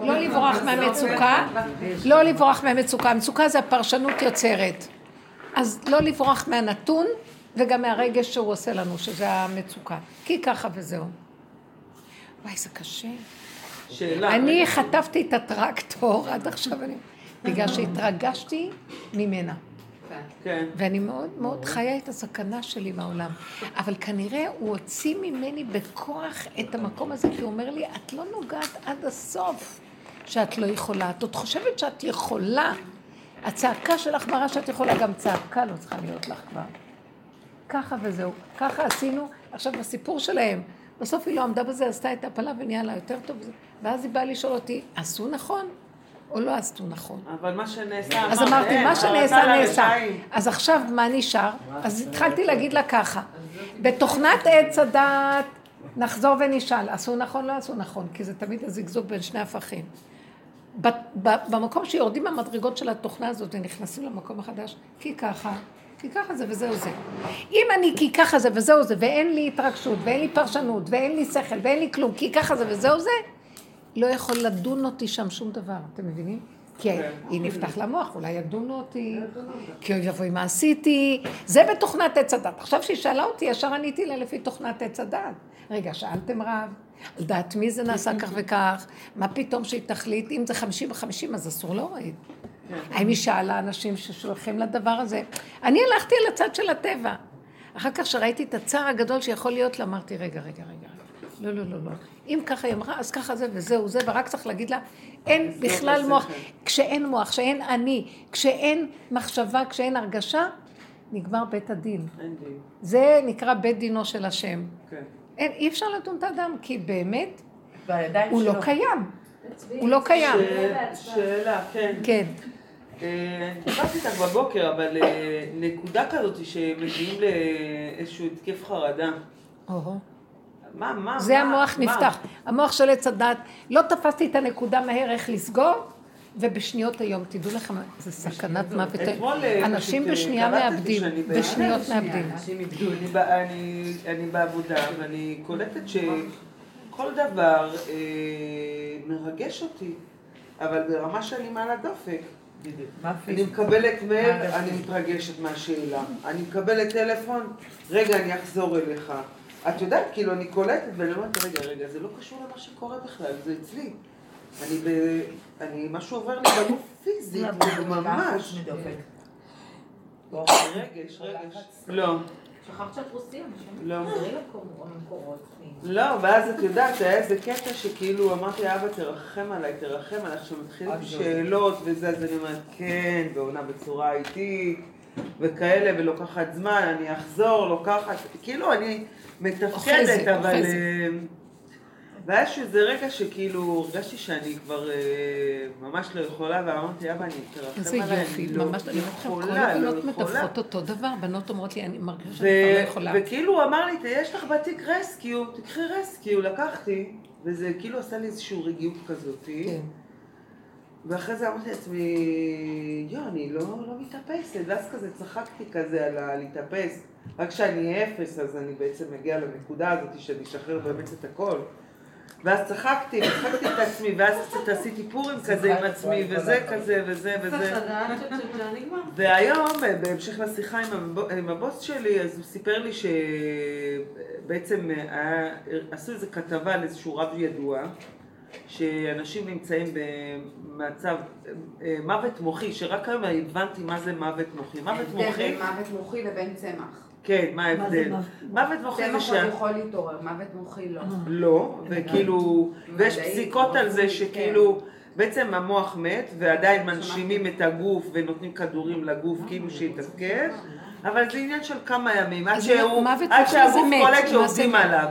לא לברוח מהמצוקה, לא לברוח מהמצוקה. המצוקה זה הפרשנות יוצרת. אז לא לברוח מהנתון וגם מהרגש שהוא עושה לנו, שזה המצוקה. כי ככה וזהו. וואי, זה קשה. שאלה. אני חטפתי את הטרקטור עד עכשיו, אני... בגלל שהתרגשתי ממנה. כן. ואני מאוד מאוד חיה את הסכנה שלי מהעולם. אבל כנראה הוא הוציא ממני בכוח את המקום הזה, כי הוא אומר לי, את לא נוגעת עד הסוף שאת לא יכולה. את עוד חושבת שאת יכולה. הצעקה שלך מראה שאת יכולה, גם צעקה לא צריכה להיות לך כבר. ככה וזהו. ככה עשינו. עכשיו, בסיפור שלהם, בסוף היא לא עמדה בזה, עשתה את הפלה ונהיה לה יותר טוב. ואז היא באה לשאול אותי, עשו נכון או לא עשו נכון? אבל מה שנעשה, אז אמרת, אמרתי, מה שנעשה נעשה. אז עכשיו מה נשאר? אז התחלתי להגיד לה ככה, בתוכנת עץ הדעת נחזור ונשאל, עשו נכון, לא עשו נכון, כי זה תמיד הזיגזוג בין שני הפכים. ב- ב- במקום שיורדים מהמדרגות של התוכנה הזאת ונכנסים למקום החדש, כי ככה, כי ככה זה וזהו זה. אם אני כי ככה זה וזהו זה, ואין לי התרגשות, ואין לי פרשנות, ואין לי שכל, ואין לי כלום, כי ככה זה וזהו זה, לא יכול לדון אותי שם שום דבר, אתם מבינים? כי היא נפתח למוח, אולי ידונו אותי, כי אוי ואבוי מה עשיתי, זה בתוכנת עץ הדת. עכשיו שהיא שאלה אותי, ישר עניתי לה לפי תוכנת עץ הדת. רגע, שאלתם רב? על דעת מי זה נעשה כך וכך? מה פתאום שהיא תחליט? אם זה חמישים וחמישים אז אסור להוריד. האם היא שאלה אנשים ששולחים לדבר הזה? אני הלכתי על הצד של הטבע. אחר כך שראיתי את הצער הגדול שיכול להיות לה, אמרתי, רגע, רגע, רגע. לא, לא, לא, לא. אם ככה היא אמרה, אז ככה זה וזהו זה, ורק צריך להגיד לה, אין בכלל מוח. כשאין מוח, כשאין אני, כשאין מחשבה, כשאין הרגשה, נגמר בית הדין. אין דין. זה נקרא בית דינו של השם. כן. אין, אי אפשר לדון את האדם, כי באמת, בידיים הוא לא. קיים. הוא לא קיים. שאלה, כן. כן. אה, דיברתי איתך בבוקר, אבל אה, נקודה כזאת שמגיעים לאיזשהו התקף חרדה. מה, מה, זה מה, המוח מה? נפתח. המוח של עץ הדת, לא תפסתי את הנקודה מהר איך לסגור, ובשניות היום, תדעו לכם, זה סכנת מוות. אה, אנשים אה, בשנייה מאבדים, בשניות מאבדים. אנשים איבדו אני, ב- אני, אני בעבודה, ואני קולטת שכל דבר אה, מרגש אותי, אבל ברמה שאני מעל הדופק. מה אני? מקבלת מייל, אני מתרגשת מהשאלה. אני מקבלת טלפון, רגע, אני אחזור אליך. את יודעת, כאילו, אני קולטת ואני אומרת, רגע, רגע, זה לא קשור למה שקורה בכלל, זה אצלי. אני ב... אני, משהו עובר לי בגוף פיזית, ממש. רגש, רגש. לא, שכחת שאת רוסיה? לא. לא, ואז את יודעת, היה איזה קטע שכאילו אמרתי, אבא, תרחם עליי, תרחם עליי, עכשיו מתחילים שאלות וזה, אז אני אומרת, כן, ועונה בצורה איטית, וכאלה, ולוקחת זמן, אני אחזור, לוקחת, כאילו, אני מתפקדת, אבל... אה, והיה איזה רגע שכאילו הרגשתי שאני כבר אה, ממש לא יכולה, ואמרתי, אבא, אני איזה תרחם עליי, יופי, אני לא ממש, אני אומרת לכם, כל יכולה, לא הבנות יכולה. מדווחות אותו דבר, בנות אומרות לי, אני מרגישה שאני כבר לא יכולה. וכאילו הוא אמר לי, יש לך בתיק רסקיו, תקחי רסקיו, לקחתי, וזה כאילו עשה לי איזושהי רגיעות כזאת. כן. ואחרי זה אמרתי לעצמי, יו, אני לא, לא מתאפסת, ואז כזה צחקתי כזה על הלהתאפס. רק כשאני אהיה אפס, אז אני בעצם מגיע לנקודה הזאת שאני אשחרר באמת את הכל. ואז צחקתי, צחקתי את עצמי, ואז קצת עשיתי פורים כזה עם עצמי, וזה כזה, וזה וזה. והיום, בהמשך לשיחה עם, הבו, עם הבוס שלי, אז הוא סיפר לי שבעצם היה, עשו איזו כתבה על איזשהו רב ידוע, שאנשים נמצאים במצב אה, מוות מוחי, שרק היום הבנתי מה זה מוות מוחי. מוות ההבדל מוחי, בין מוות מוחי לבין צמח. כן, מה ההבדל? מוות מוחי זה צמח שה... עוד יכול להתעורר, מוות מוחי לא. לא, וכאילו, ויש פסיקות על זה שכאילו, בעצם המוח מת, ועדיין מנשימים את הגוף ונותנים כדורים לגוף כאילו שיתפקד, אבל זה עניין של כמה ימים, עד שהגוף קולט שעובדים? עליו.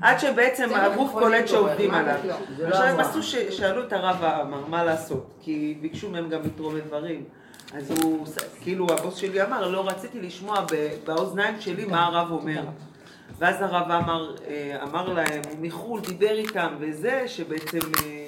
עד שבעצם צמח הגוף קולט שעובדים עליו. לא. עכשיו הם עשו, שאלו את הרב העמר, מה לעשות? כי ביקשו מהם גם לתרום איברים. אז הוא, כאילו הבוס שלי אמר, לא רציתי לשמוע ב- באוזניים שלי מה הרב אומר. ואז הרב אמר, אה, אמר להם, הוא מחו"ל דיבר איתם וזה, שבעצם אה,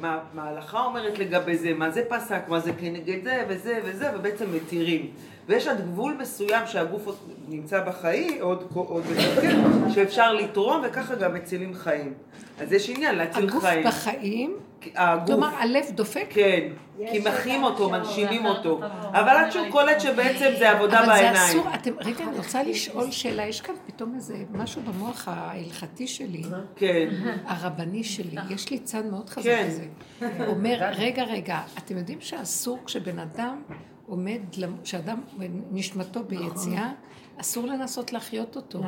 מה מה ההלכה אומרת לגבי זה, מה זה פסק, מה זה כנגד זה וזה וזה, ובעצם מתירים. ויש עד גבול מסוים שהגוף עוד נמצא בחיים, עוד, עוד מתפקד, שאפשר לתרום וככה גם מצילים חיים. אז יש עניין להציל הגוף חיים. בחיים, הגוף. כלומר הלב דופק, כן, כי מחיים אותו, מנשימים אותו. אבל עד שהוא קולט שבעצם זה עבודה אבל זה בעיניים. אסור, אתם, רגע, אני רוצה לשאול שאלה, יש כאן פתאום איזה משהו במוח ההלכתי שלי, כן. הרבני שלי, יש לי צד מאוד חזק כן. בזה. הוא אומר, רגע, רגע, אתם יודעים שאסור כשבן אדם עומד, כשאדם נשמתו ביציאה, אסור לנסות להחיות אותו.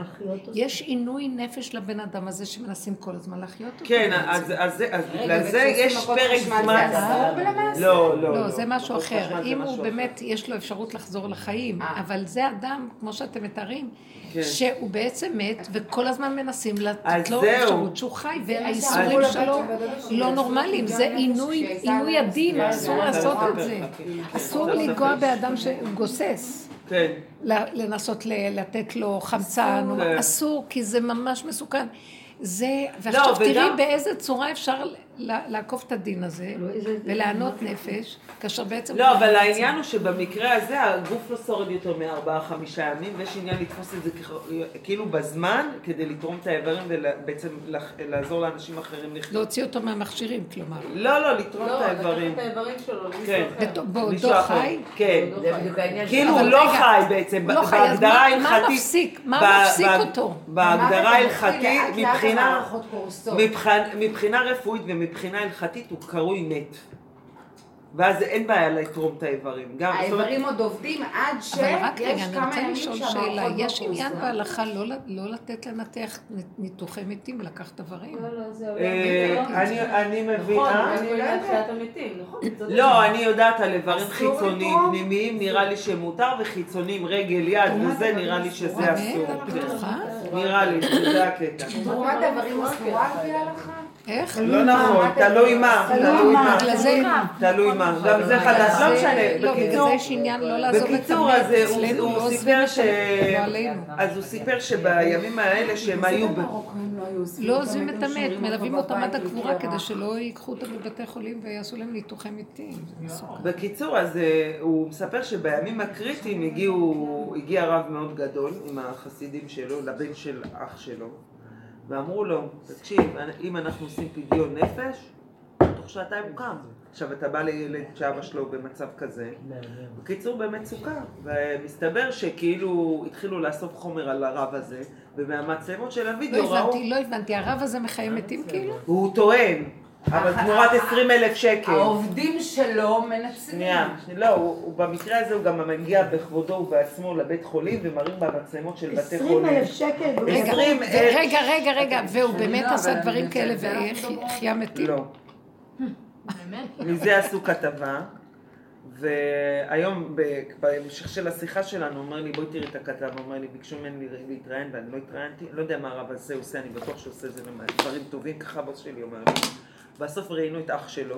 יש עינוי נפש לבן אדם הזה שמנסים כל הזמן להחיות אותו. כן. אז, אז, אז רגע, בגלל זה יש פרק זמן. למעשה? לא, לא, לא, זה משהו אחר. אם הוא. באמת, יש לו אפשרות לחזור לחיים, אה. אבל זה אדם, כמו שאתם מתארים, כן. שהוא בעצם מת, וכל הזמן מנסים לתת לו. אפשרות שהוא חי, והאיסורים שלו לא נורמליים. זה עינוי עינוי הדין, אסור לעשות את זה. אסור לנגוע באדם שגוסס. כן. לנסות לתת לו חמצן, כן. אסור, כי זה ממש מסוכן. זה, ועכשיו תראי וגם- באיזה צורה אפשר לעקוף את הדין הזה, ולענות נפש, כאשר בעצם... לא, אבל העניין הוא שבמקרה הזה הגוף לא שורד יותר מארבעה, חמישה ימים, ויש עניין לתפוס את זה כאילו בזמן, כדי לתרום את האיברים ובעצם לעזור לאנשים אחרים לחיות. להוציא אותו מהמכשירים, כלומר. לא, לא, לתרום לא, את האיברים. לקחת את האיברים שלו כן. בעודו. חי? כן. כאילו הוא לא חי בעצם, לא חי, אז בהגדרה מה- מה ההלכתית. מפסיק? מה מפסיק אותו? בהגדרה ההלכתית, מבחינה... המערכות קורסות. מבחינה, הלכתית הוא קרוי מת. ואז אין בעיה לתרום את האיברים. גם, זאת אומרת, האיברים עוד עובדים עד אבל רק רגע, שיש אני כמה רוצה ימים לשאול שהמערכות שאלה. לא יש עניין. בהלכה לא לא לתת לנתח ניתוחי מתים ולקחת איברים? לא, לא, זה אה, עולה. אני- אני נכון, מבינה. אני יודעת תחיית המתים, נכון? לא, אני יודעת על איברים חיצוניים? פנימיים נראה לי שמותר, וחיצוניים, רגל, יד וזה, נראה לי שזה? אסור. נראה לי שזה הקטע. תרומת איברים אסורה על פי ההלכה? איך? לא נכון, תלוי מה, תלוי מה. בגלל זה... תלוי מה, גם זה חדש, לא משנה. לא, בקיצור, לא בקיצור. אז הוא- לא סיפר ש- לא. אז הוא סיפר שבימים האלה שהם היו... לא עוזבים לא את המת, מלווים אותם עד הקבורה. כדי שלא ייקחו אותם לבתי חולים ויעשו להם ניתוחי מתים. זה מסוכן. בקיצור, אז אה, הוא מספר שבימים הקריטיים הגיע רב מאוד גדול עם החסידים שלו, לבן של אח שלו, ואמרו לו, תקשיב, אם אנחנו עושים פדיון נפש, תוך שעתיים הוא קם. עכשיו, אתה בא לילד שאבא שלו במצב כזה. בקיצור, במצוקה. ומסתבר שכאילו התחילו לאסוף חומר על הרב הזה, ומהמצלמות של לא הוידאו ראו... הבנתי, לא הבנתי. הרב הזה מחיים מתים כאילו? הוא טוען, אבל תמורת 20 אלף שקל. העובדים שלו מנצלים. שנייה, לא, הוא, הוא במקרה הזה הוא גם מגיע בכבודו ובעצמו לבית חולים ומראים במצלמות של בתי 20 חולים. אלף שקל. והוא- רגע, 20 ו- אלף. רגע, רגע, רגע, והוא באמת לא, עשה דברים כאלה אנחנו והחיה מתים? לא. מזה עשו כתבה, והיום בהמשך של השיחה שלנו הוא אומר לי בואי תראי את הכתבה, הוא אומר לי ביקשו ממני להתראיין ואני לא התראיינתי, לא יודע מה הרב הזה עושה, אני בטוח שהוא עושה זה דברים טובים, ככה הבוס שלי אומר לי. בסוף ראיינו את אח שלו,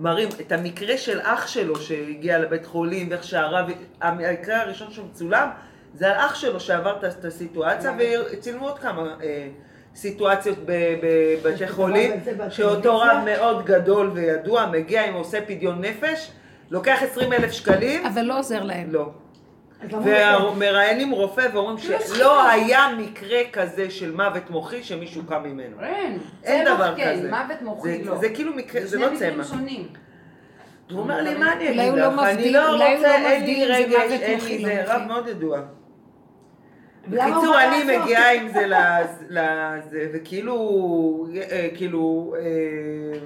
מראים את המקרה של אח שלו שהגיע לבית חולים, ואיך שהרב, המקרה הראשון שמצולם זה על אח שלו שעבר את- הסיטואציה, וצילמו עוד כמה אה, סיטואציות בבתי חולים? שאותו רב מאוד גדול וידוע מגיע אם הוא עושה פדיון נפש, לוקח 20 אלף שקלים, אבל לא עוזר להם. לא. ומראיינים רופא ואומרים שלא היה מקרה כזה של מוות מוחי שמישהו קם ממנו. אין. אין צמח דבר כן, כזה. מוות מוחי זה- לא. זה כאילו מקרה, זה שני לא מקרים צמח. שונים. הוא אומר לי, מה אני אגיד לא לך? אני לא רוצה, לא אין לי זה רגש, אין לי לא זה. רב מאוד ידוע. בקיצור, אני? מגיעה עם זה לזה, לזה, וכאילו, אה, כאילו, אה,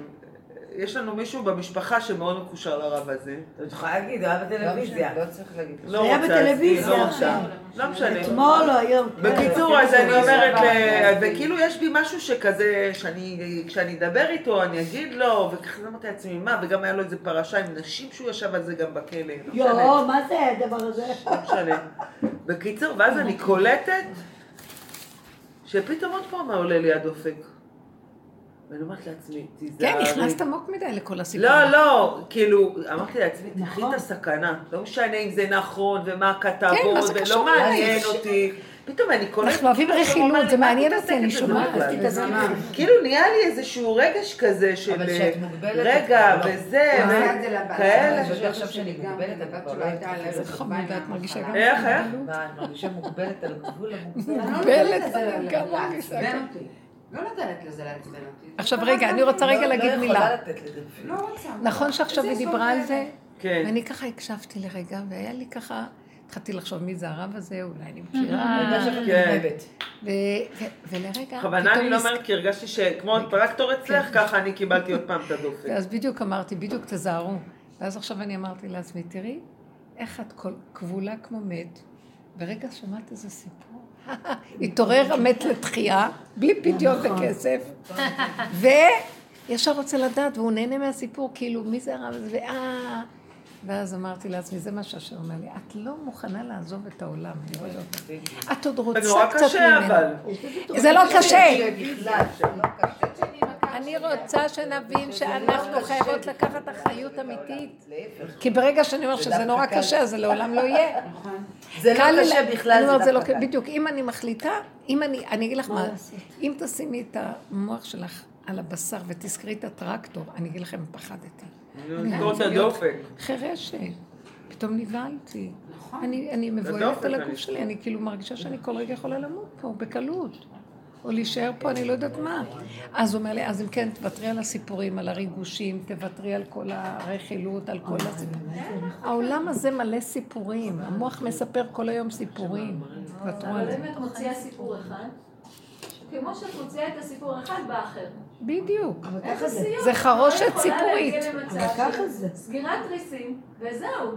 יש לנו מישהו במשפחה שמאוד מקושר לרב הזה. את יכולה להגיד, הוא היה בטלוויזיה. לא צריך להגיד. זה היה בטלוויזיה לא עכשיו. רוצה. לא משנה. אתמול או היום. כן. בקיצור, אז אני אומרת, סבבה. ל- וכאילו יש בי משהו שכזה, שאני, כשאני אדבר איתו, אני אגיד לו, וככה אמרתי לעצמי, מה, וגם היה לו איזה פרשה עם נשים שהוא ישב על זה גם בכלא, לא יואו, מה זה הדבר הזה? לא משנה. בקיצור, ואז אני קולטת, שפתאום עוד פעם עולה לי הדופק. ואני אומרת לעצמי, תיזהרי. כן, נכנסת עמוק מדי לכל הסיפור. לא, לא, כאילו, אמרתי לעצמי, תקחי נכון. את הסכנה. לא משנה אם זה נכון, ומה הכתבות, כן, ולא מעניין אלייך? אותי. פתאום אני קולטת... אנחנו אוהבים רכילות, זה "מה את מעניין אותי, אני שומעת, בכלל?" תתעסקי. כאילו נהיה לי איזשהו רגש כזה של... אבל כשאת מוגבלת, רגע, לא. וזה, הוא עשה ו- את זה לבת. כאלה. הבת שלו עכשיו שאני גם, מוגבלת, הבת שלו לא הייתה על. איזה חמודה, את מרגישה גם איך, איך? מה, את מרגישה מוגבלת על גבול המוגבל? אני לא מוגבלת, אני גם מרגישה. לא נותנת לזה לעצבן אותי. עכשיו רגע, אני רוצה רגע להגיד לא מילה. יכולה לתת לזה. לא רוצה. נכון שעכשיו היא דיברה על זה? כן. ואני ככה הקשבתי לרגע, והיה לי ככה, התחלתי לחשוב מי זה הרב הזה, אולי אני מכירה. כן. ולרגע, בכוונה אני לא אומרת, כי הרגשתי שכמו הטרקטור אצלך, ככה אני קיבלתי עוד פעם את הדופק. ואז בדיוק אמרתי, בדיוק תזהרו. ואז עכשיו אני אמרתי לעצמי, תראי, איך את כל כבולה כמו מת, ורגע שמעת איזה סיפור. התעורר המת לתחייה, בלי פדיון וכסף, וישר רוצה לדעת, והוא נהנה מהסיפור, כאילו, מי זה הרב הזה, ואה... ואז אמרתי לעצמי, זה מה שהשם אומר לי, את לא מוכנה לעזוב את העולם, אני רואה אותך. את עוד רוצה זה נורא קצת קשה ממנו. אבל. זה לא קשה. אני רוצה שנבין שאנחנו חייבות לקחת אחריות אמיתית. כי ברגע שאני אומרת שזה נורא קשה, אז זה לעולם לא יהיה. זה קל לא קשה בכלל, אני זה זה לא דווקא קשה. קל. בדיוק, אם אני מחליטה, אם אני, אני אגיד לך מה, אם תשימי את המוח שלך על הבשר ותזכרי את הטרקטור, אני אגיד לכם, פחדתי. לסגור את הדופק. חירשת. פתאום נבהלתי. אני, אני מבוהלת על הגוף שלי, אני כאילו מרגישה שאני כל רגע יכולה למות פה, בקלות. או להישאר פה, אני לא יודעת מה. אז הוא אומר לי, אז אם כן, תוותרי על הסיפורים, על הריגושים, תוותרי על כל הרכילות, על כל הסיפורים. העולם הזה מלא סיפורים, המוח מספר כל היום סיפורים. תוותרו על אבל. אם את מוציאה סיפור אחד, כמו שאת מוציאה את הסיפור אחד באחר. בדיוק. זה. הסיום? זה חרושת סיפורית. סגירת תריסים, וזהו.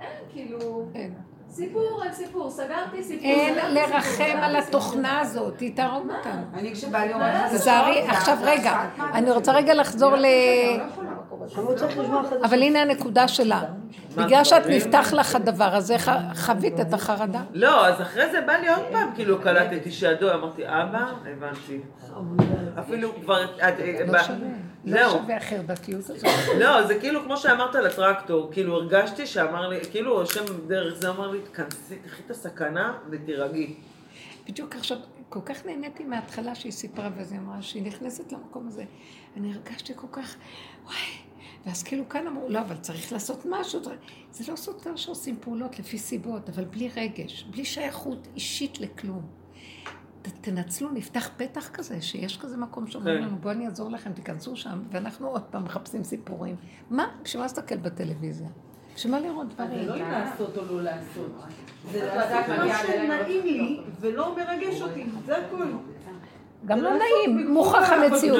אין כאילו... אין. סיפור על סיפור, סגרתי סיפור. אין לרחם על התוכנה הזאת, היא תהרוג אותנו. אני כשבעלי אומר לך, זה תזהרי, שעות, עכשיו רגע, אני רוצה. רגע לחזור ל... אבל הנה הנקודה שלה. בגלל שאת נפתח לך הדבר הזה, חווית את החרדה. לא, אז אחרי זה בא לי עוד פעם, כאילו קלטתי שהדו, אמרתי, אבא, הבנתי. אפילו כבר... לא שווה. החרדתיות הזאת. לא, זה כאילו כמו שאמרת לטרקטור, כאילו הרגשתי שאמר לי, כאילו השם דרך זה אמר לי, תכנסי, תחי את הסכנה ותירגעי. בדיוק עכשיו, כל כך נהניתי מההתחלה שהיא סיפרה, ואז היא אמרה שהיא נכנסת למקום הזה. אני הרגשתי כל כך, וואי. ואז כאילו כאן אמרו, לא, אבל צריך לעשות משהו. זה לא סותר שעושים פעולות לפי סיבות, אבל בלי רגש, בלי שייכות אישית לכלום. תנצלו, נפתח פתח כזה, שיש כזה מקום שאומרים כן. לנו, בואו אני אעזור לכם, תיכנסו שם, ואנחנו עוד פעם מחפשים סיפורים. מה? בשביל מה להסתכל בטלוויזיה? בשביל מה לראות זה דברים? לא אם לעשות או לא לעשות. זה לעשות מה מגיע שנעים לי ולא מרגש אותי, זה הכול. גם זה לא לעשות נעים, מוכח המציאות.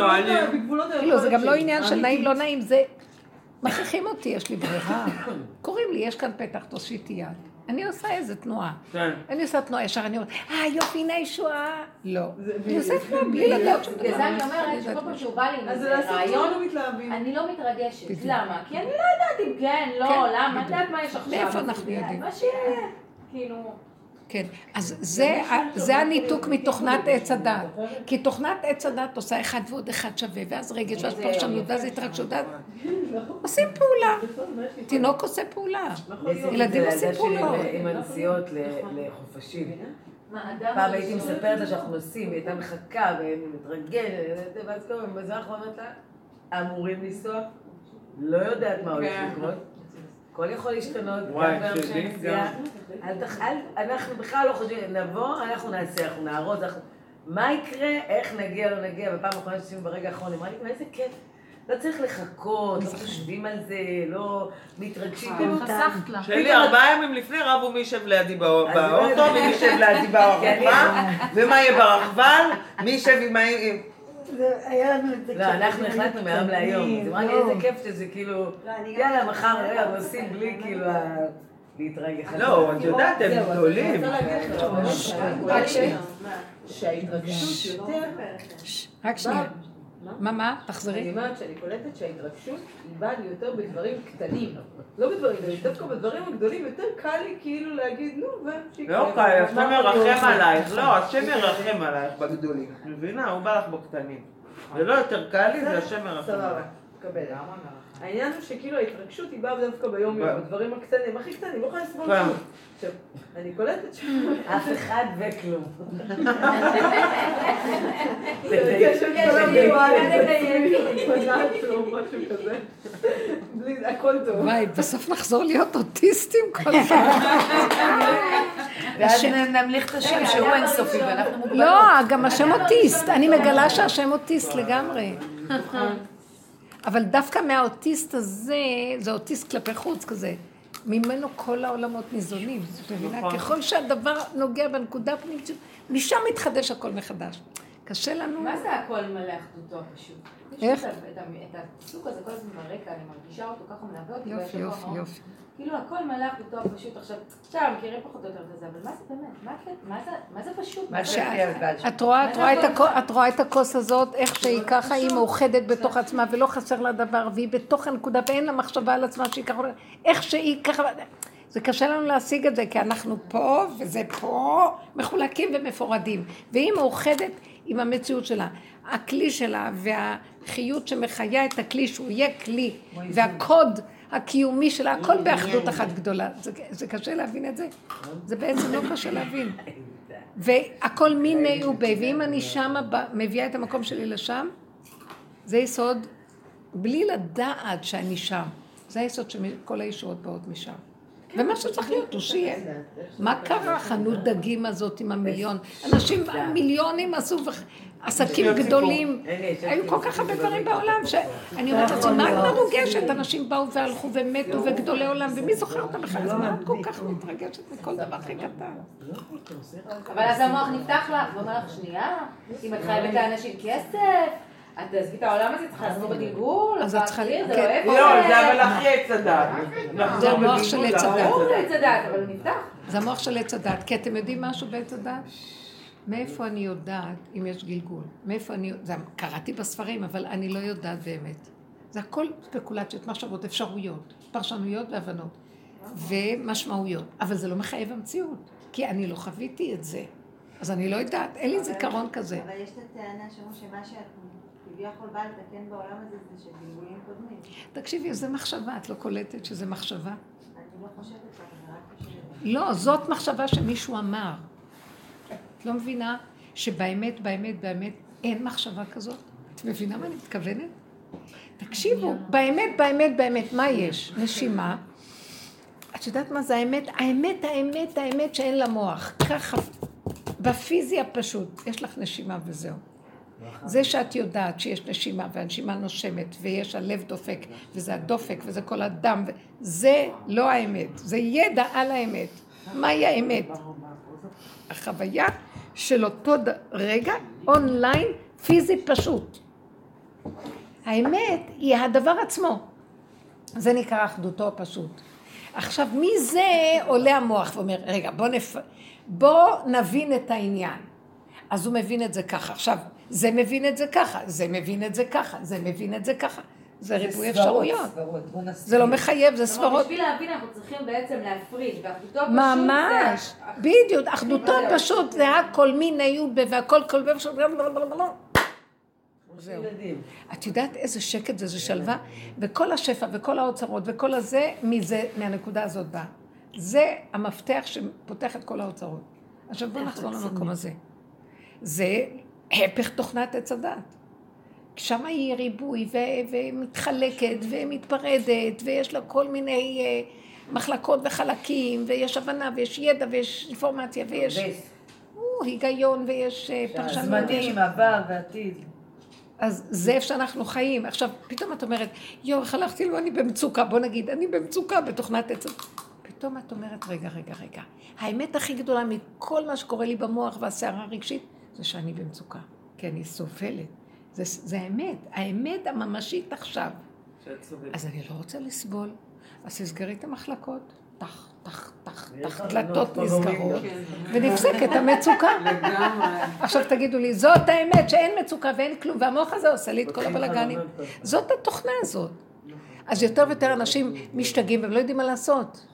לא, כאילו, זה גם לא עניין של. נעים, לא נעים, זה... מכריחים אותי, יש לי ברירה. קוראים לי, יש כאן פתח, תושיטי יד. אני עושה איזה תנועה. כן. אני עושה תנועה ישר, אני אומרת, אה, יופי, הנה ישועה. לא. אני עושה תנועה בלי לדעת שום דבר. בגלל זה אני אומרת שכל פעם שהוא בא לי עם איזה רעיון, לא מתלהבים. אני לא מתרגשת. למה? כי אני לא יודעת אם כן, כן, לא, למה, את. יודעת מה יש עכשיו. מאיפה אנחנו יודעים? מה שיהיה. כאילו... כן, אז זה, זה הניתוק מתוכנת עץ הדת. כי תוכנת עץ הדת עושה אחד ועוד אחד שווה, ואז רגש, ואז פרשנות, ואז התרגשות, ואז עושים פעולה. תינוק עושה פעולה. ילדים עושים פעולות. עם הנסיעות לחופשים. פעם הייתי מספרת לה שאנחנו נוסעים, היא הייתה מחכה ומתרגלת, ואז כל הזמן בזמן האחרון אומרת לה, אמורים לנסוע, לא יודעת מה הולך לקרות, הכל יכול להשתנות, גם ביום של אנחנו בכלל לא חושבים, נבוא, אנחנו נעשה, אנחנו נארוז, אנחנו- מה יקרה, איך נגיע, לא נגיע, בפעם האחרונה שעשינו ברגע האחרון, אמרה לי, איזה כיף. לא צריך לחכות, לא חושבים על זה, לא מתרגשים. פתאום חסכת לה. שלי ארבעה ימים לפני רבו מי יישב לידי באוטו, באמת. ומי יישב לידי ברחבה, ומה יהיה ברכבל, מי יישב עם היה לנו את זה לא, אנחנו החלטנו מהיום להיום. אז אמרה לי, איזה כיף שזה כאילו, יאללה, מחר, רגע, נוסעים בלי כאילו להתרגש. לא, את יודעת, הם גדולים. רק שנייה. מה? מה, מה? אני תחזרי. אומרת שאני קולטת שההתרגשות היא באה לי יותר בדברים קטנים. לא בדברים גדולים, דווקא בדברים הגדולים יותר קל לי כאילו להגיד, נו, ושיקרה. לא קל, השם מה ירחם? עלייך, לא, השם ירחם עלייך בגדולים. את מבינה? הוא בא לך בקטנים. זה לא יותר קל לי, זה השם ירחם סבבה, עלייך. העניין הוא שכאילו ההתרגשות היא באה דווקא ביום יום, בדברים הקטנים, הכי קטנים, לא יכולה לסבול כן. כלום. עכשיו, אני קולטת ש... אף אחד וכלום. הכל טוב. וואי, בסוף נחזור להיות אוטיסטים כל הזמן. ואז נמליך את השם שהוא אינסופי ואנחנו מוגבלות. לא, גם השם אוטיסט. אני מגלה שהשם אוטיסט לגמרי. אבל דווקא מהאוטיסט הזה, זה אוטיסט כלפי חוץ כזה. ממנו כל העולמות ניזונים. נכון. ככל שהדבר נוגע בנקודה הפנימית, שלו, משם מתחדש הכל מחדש. קשה לנו... מה זה הכל מלא אחדותו פשוט? איך? את הפסוק הזה כל הזמן ברקע, אני מרגישה אותו, ככה מלווה אותי. יופי, יופי. יופי. כאילו הכל מלא אחדותו הפשוט. עכשיו, עכשיו מכירים פחות או יותר את זה, אבל מה זה באמת? מה הקטע? מה זה- מה זה פשוט? מה זה- שאת- את רואה, את רואה את הכוס, את רואה את הכוס הזאת, איך שהיא ככה, היא מאוחדת בתוך עצמה ולא חסר לה דבר, והיא בתוך הנקודה ואין לה מחשבה על עצמה שהיא ככה, איך שהיא ככה, זה קשה לנו להשיג את זה, כי אנחנו פה וזה פה, מחולקים ומפורדים, והיא מאוחדת עם המציאות שלה. הכלי שלה והחיות שמחיה את הכלי, שהוא יהיה כלי, והקוד הקיומי שלה, הכל באחדות אחת גדולה. זה, זה קשה להבין את זה? זה בעצם לא קשה להבין. והכל מיני ובי, ואם אני שמה מביאה את המקום שלי לשם, זה יסוד, בלי לדעת שאני שם. זה היסוד שכל הישועות באות משם. ומה שצריך להיות הוא שיהיה. מה קרה חנות דגים הזאת עם המיליון? אנשים, מיליונים עשו עסקים גדולים. היו כל כך הרבה דברים בעולם שאני אומרת לעצמי, מה את מרוגשת? אנשים באו והלכו ומתו וגדולי עולם, ומי זוכר אותם בכלל? אז מה את כל כך מתרגשת מכל דבר הכי קטן? אבל אז המוח נפתח לך, ואומר לך, שנייה, אם את חייבת לאנשים כסף, את תעזבי את העולם הזה, צריכה לעזור בגלגול, אז את צריכה... זה לא כן. איפה לא, זה אבל אחרי עץ הדת. זה המוח של עץ הדת. ברור זה עץ הדת, אבל הוא נפתח. זה המוח של עץ הדת. כי אתם יודעים משהו בעץ הדת? מאיפה אני יודעת אם יש גלגול? מאיפה אני... זה קראתי בספרים, אבל אני לא יודעת באמת. זה הכל ספקולציות, מחשבות, אפשרויות, פרשנויות והבנות. ומשמעויות. אבל זה לא מחייב המציאות. כי אני לא חוויתי את זה. אז אני לא יודעת, אין לי זיכרון כזה. אבל יש את הטענה שאומרים שמה שאת כביכול באה לתקן בעולם הזה זה שגלגולים קודמים. תקשיבי, זה מחשבה, את לא קולטת שזה מחשבה? אני לא חושבת ככה, אני רק חושבת. לא, זאת מחשבה שמישהו אמר. את לא מבינה שבאמת, באמת, באמת אין מחשבה כזאת? את מבינה מה אני מתכוונת? תקשיבו, באמת, באמת, באמת, מה יש? נשימה. את יודעת מה זה האמת? האמת, האמת, האמת שאין לה מוח. ככה, בפיזי הפשוט, יש לך נשימה וזהו. זה שאת יודעת שיש נשימה והנשימה נושמת ויש הלב דופק וזה הדופק וזה כל הדם, זה לא האמת, זה ידע על האמת. מהי האמת? החוויה של אותו רגע אונליין פיזי פשוט. האמת היא הדבר עצמו. זה נקרא אחדותו הפשוט. עכשיו, מזה עולה המוח ואומר, רגע, בוא, נפ... בוא נבין את העניין. אז הוא מבין את זה ככה. עכשיו, זה מבין את זה ככה, זה מבין את זה ככה, זה מבין את זה ככה. זה ריבוי אפשרויות. זה לא מחייב, זה ספרות. בשביל להבין אנחנו צריכים בעצם להפריד, ואחדותו פשוט ממש, זה... בדיוק, אחדותו פשוט זה הכל מין היו ב- והכל כל בב של... זהו. את יודעת איזה שקט זה, זה שלווה, וכל השפע וכל האוצרות וכל הזה, מזה, מהנקודה הזאת בא. זה המפתח שפותח את כל האוצרות. עכשיו בואו נחזור למקום הזה. זה הפך תוכנת עץ הדת. שם היא ריבוי ו- ומתחלקת ומתפרדת ויש לה כל מיני אה, מחלקות וחלקים ויש הבנה ויש ידע ויש אינפורמציה ויש או, היגיון ויש אה, פרשנות. ויש- זמנים, עבר ועתיד. אז זה איפה שאנחנו חיים. עכשיו, פתאום את אומרת, יואו, איך הלכתי לו, אני במצוקה. בוא נגיד, אני במצוקה בתוכנת עץ. פתאום את אומרת, רגע, רגע, רגע. האמת הכי גדולה מכל מה שקורה לי במוח והסערה הרגשית, זה שאני במצוקה. כי אני סובלת. זה, זה האמת, האמת הממשית עכשיו. שאת סובלת. אז אני לא רוצה לסבול. אז תסגרי את המחלקות. טח, טח, טח, טח, דלתות נסגרות, כן. ונפסקת המצוקה. לגמרי. עכשיו תגידו לי, זאת האמת, שאין מצוקה ואין כלום, והמוח הזה עושה לי את כל הבלגנים. זאת התוכנה הזאת. אז יותר ויותר אנשים משתגעים והם לא יודעים מה לעשות.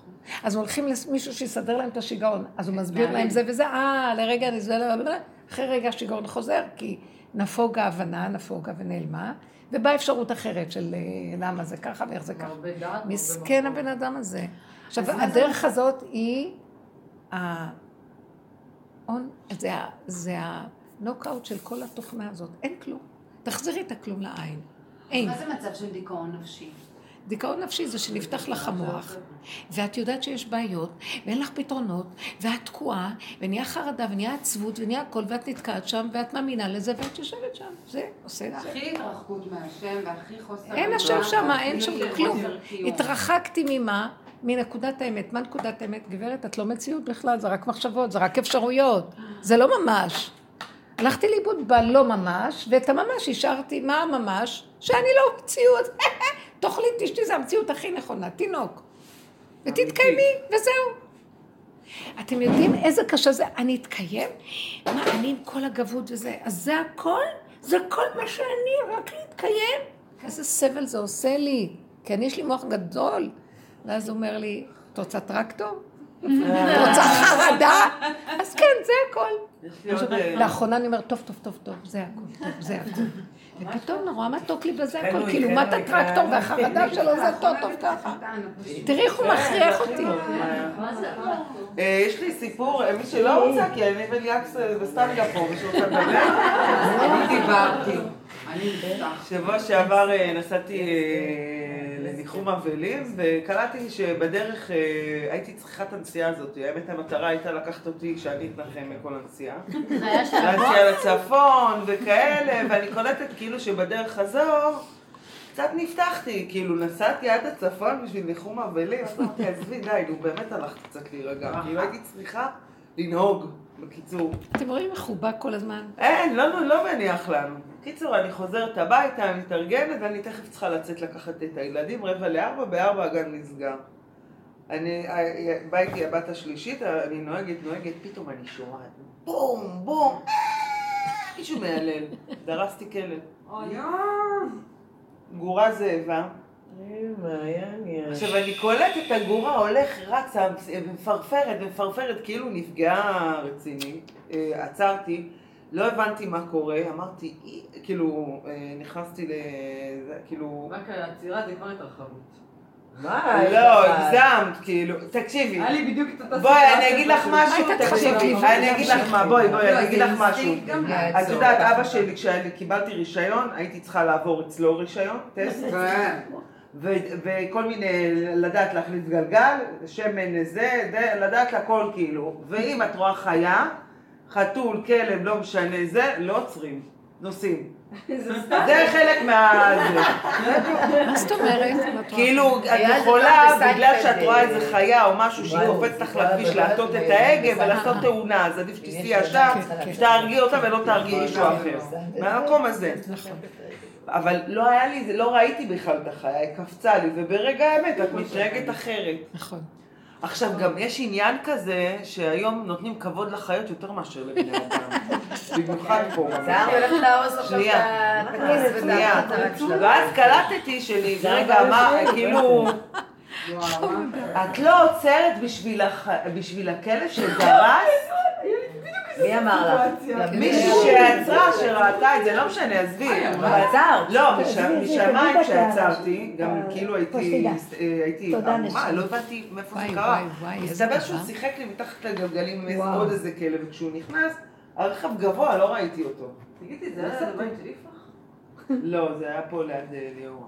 אז הולכים למישהו שיסדר להם את השיגעון. אז הוא מסביר להם זה וזה, אה, לרגע אני זה, לא, לא, לא. אחרי רגע השיגעון חוזר, כי נפוגה ההבנה, נפוגה ונעלמה, ובאה אפשרות אחרת של אה, למה זה ככה ואיך זה ככה. מסכן. הבן אדם הזה. עכשיו, הדרך הזאת היא, זה זה הנוקאוט של כל התוכנה הזאת. אין כלום. תחזירי את הכלום לעין. אין. מה זה מצב של דיכאון נפשי? דיכאון נפשי זה שנפתח לך המוח, ואת יודעת שיש בעיות, ואין לך פתרונות, ואת תקועה, ונהיה חרדה, ונהיה עצבות, ונהיה הכל, ואת נתקעת שם, ואת מאמינה לזה, ואת יושבת שם. זה עושה את זה. הכי התרחקות מהשם והכי חוסר... אין השם שם, אין שם כלום. התרחקתי ממה? מנקודת האמת. מה נקודת האמת? גברת, את לא מציאות בכלל, זה רק מחשבות, זה רק אפשרויות. זה לא ממש. הלכתי לאיבוד בלא ממש, ואת הממש השארתי, מה הממש? שאני לא מציאות. תאכלי, תשתי, זה המציאות הכי נכונה, תינוק. ותתקיימי, וזהו. אתם יודעים איזה קשה זה? אני אתקיים? מה, אני עם כל הגבות וזה. אז זה הכל? זה כל מה שאני, רק להתקיים? איזה סבל זה עושה לי. כי אני, יש לי מוח גדול. ואז הוא אומר לי, את רוצה טרקטור? את רוצה חרדה? אז כן, זה הכל. אה, לאחרונה אני אומרת, טוב, טוב, טוב, טוב, זה הכל, טוב, זה הכל. ופתאום נורא מתוק לי בזה הכל, חנוי, כאילו, מה את הטרקטור. והחרדה שלו זה טוב, טוב ככה. תראי איך הוא מכריח אותי. אה, יש לי סיפור, אה, מי שלא רוצה, כי אני וליאקס בסטנגה פה? אני דיברתי. שבוע שעבר אה, נסעתי אה, ניחום אבלים, וקלטתי שבדרך אה, הייתי צריכה את הנסיעה הזאת. האמת המטרה הייתה לקחת אותי כשאני אתנחם מכל הנסיעה. להסיע לצפון וכאלה, ואני קולטת כאילו שבדרך חזור, קצת נפתחתי, כאילו נסעתי עד הצפון בשביל ניחום אבלים, אמרתי, עזבי, די, נו באמת הלכתי קצת להירגע, כאילו הייתי צריכה לנהוג, בקיצור. אתם רואים איך הוא בא כל הזמן? אין, לא, לא, לא מניח לנו. קיצור, אני חוזרת הביתה, אני מתארגנת, ואני תכף צריכה לצאת לקחת את הילדים, רבע לארבע, בארבע הגן נסגר. אני, אה, באה איתי הבת השלישית, אני נוהגת, נוהגת, פתאום אני שומעת בום, בום, מישהו מהלל, דרסתי כלב. גורה זאבה. עכשיו אני קולטת את הגורה, הולך, רצה, מפרפרת, מפרפרת, כאילו נפגעה רצינית. אה, עצרתי, לא הבנתי מה קורה, אמרתי, "אי", כאילו, אה, נכנסתי ל... כאילו... רק העצירה זה כבר התרחבות. מה? לא, הגזמת, כאילו, תקשיבי. היה לי בדיוק את אותה בואי, אני אגיד לך משהו, תקשיבי? אני אגיד לך מה, בואי, בואי, לא, אני אגיד לך משהו. גם את יודעת, אבא שלי, כשקיבלתי רישיון, הייתי צריכה לעבור אצלו רישיון, טסט, ו- וכל מיני, לדעת להחליף גלגל, שמן זה, זה, לדעת הכל כאילו. ואם את רואה חיה, חתול, כלב, לא משנה זה, לא עוצרים, נוסעים. זה חלק מה... מה זאת אומרת? כאילו, את יכולה, בגלל שאת רואה איזה חיה או משהו שהיא קופצת לך לכביש להטות את ההגה ולעשות תאונה, אז עדיף שתיסעי יש ישר, כן, שתהרגי אותה ולא תהרגי מישהו אחר. מהמקום הזה. נכון. אבל לא היה לי, לא ראיתי בכלל את החיה, היא קפצה לי, וברגע האמת את מתנהגת אחרת. נכון. עכשיו, גם יש עניין כזה, שהיום נותנים כבוד לחיות יותר מאשר לבני אדם. במיוחד פה. זהר הולכת להרוס עכשיו את הכיס ואת. ואז קלטתי שלי, רגע, מה, כאילו... את לא עוצרת בשביל הכלב שדרס? מי אמר לך? מישהי שעצרה, שראתה את זה, לא משנה, עזבי. אבל- עצרת? לא, משמיים תגידי כשעצרתי, גם אה, כאילו הייתי פוסטידה. אה, הייתי תודה, עמומה, נשמה. לא הבנתי מאיפה זה קרה. וואי, וואי, איזה מסתבר שהוא. שיחק לי מתחת לגלגלים עם איזה-. עוד איזה כלב, וכשהוא נכנס, הרכב גבוה, לא ראיתי אותו. תגידי, זה היה לבית של יפרח? לא, זה היה פה ליד אה, ליאורה.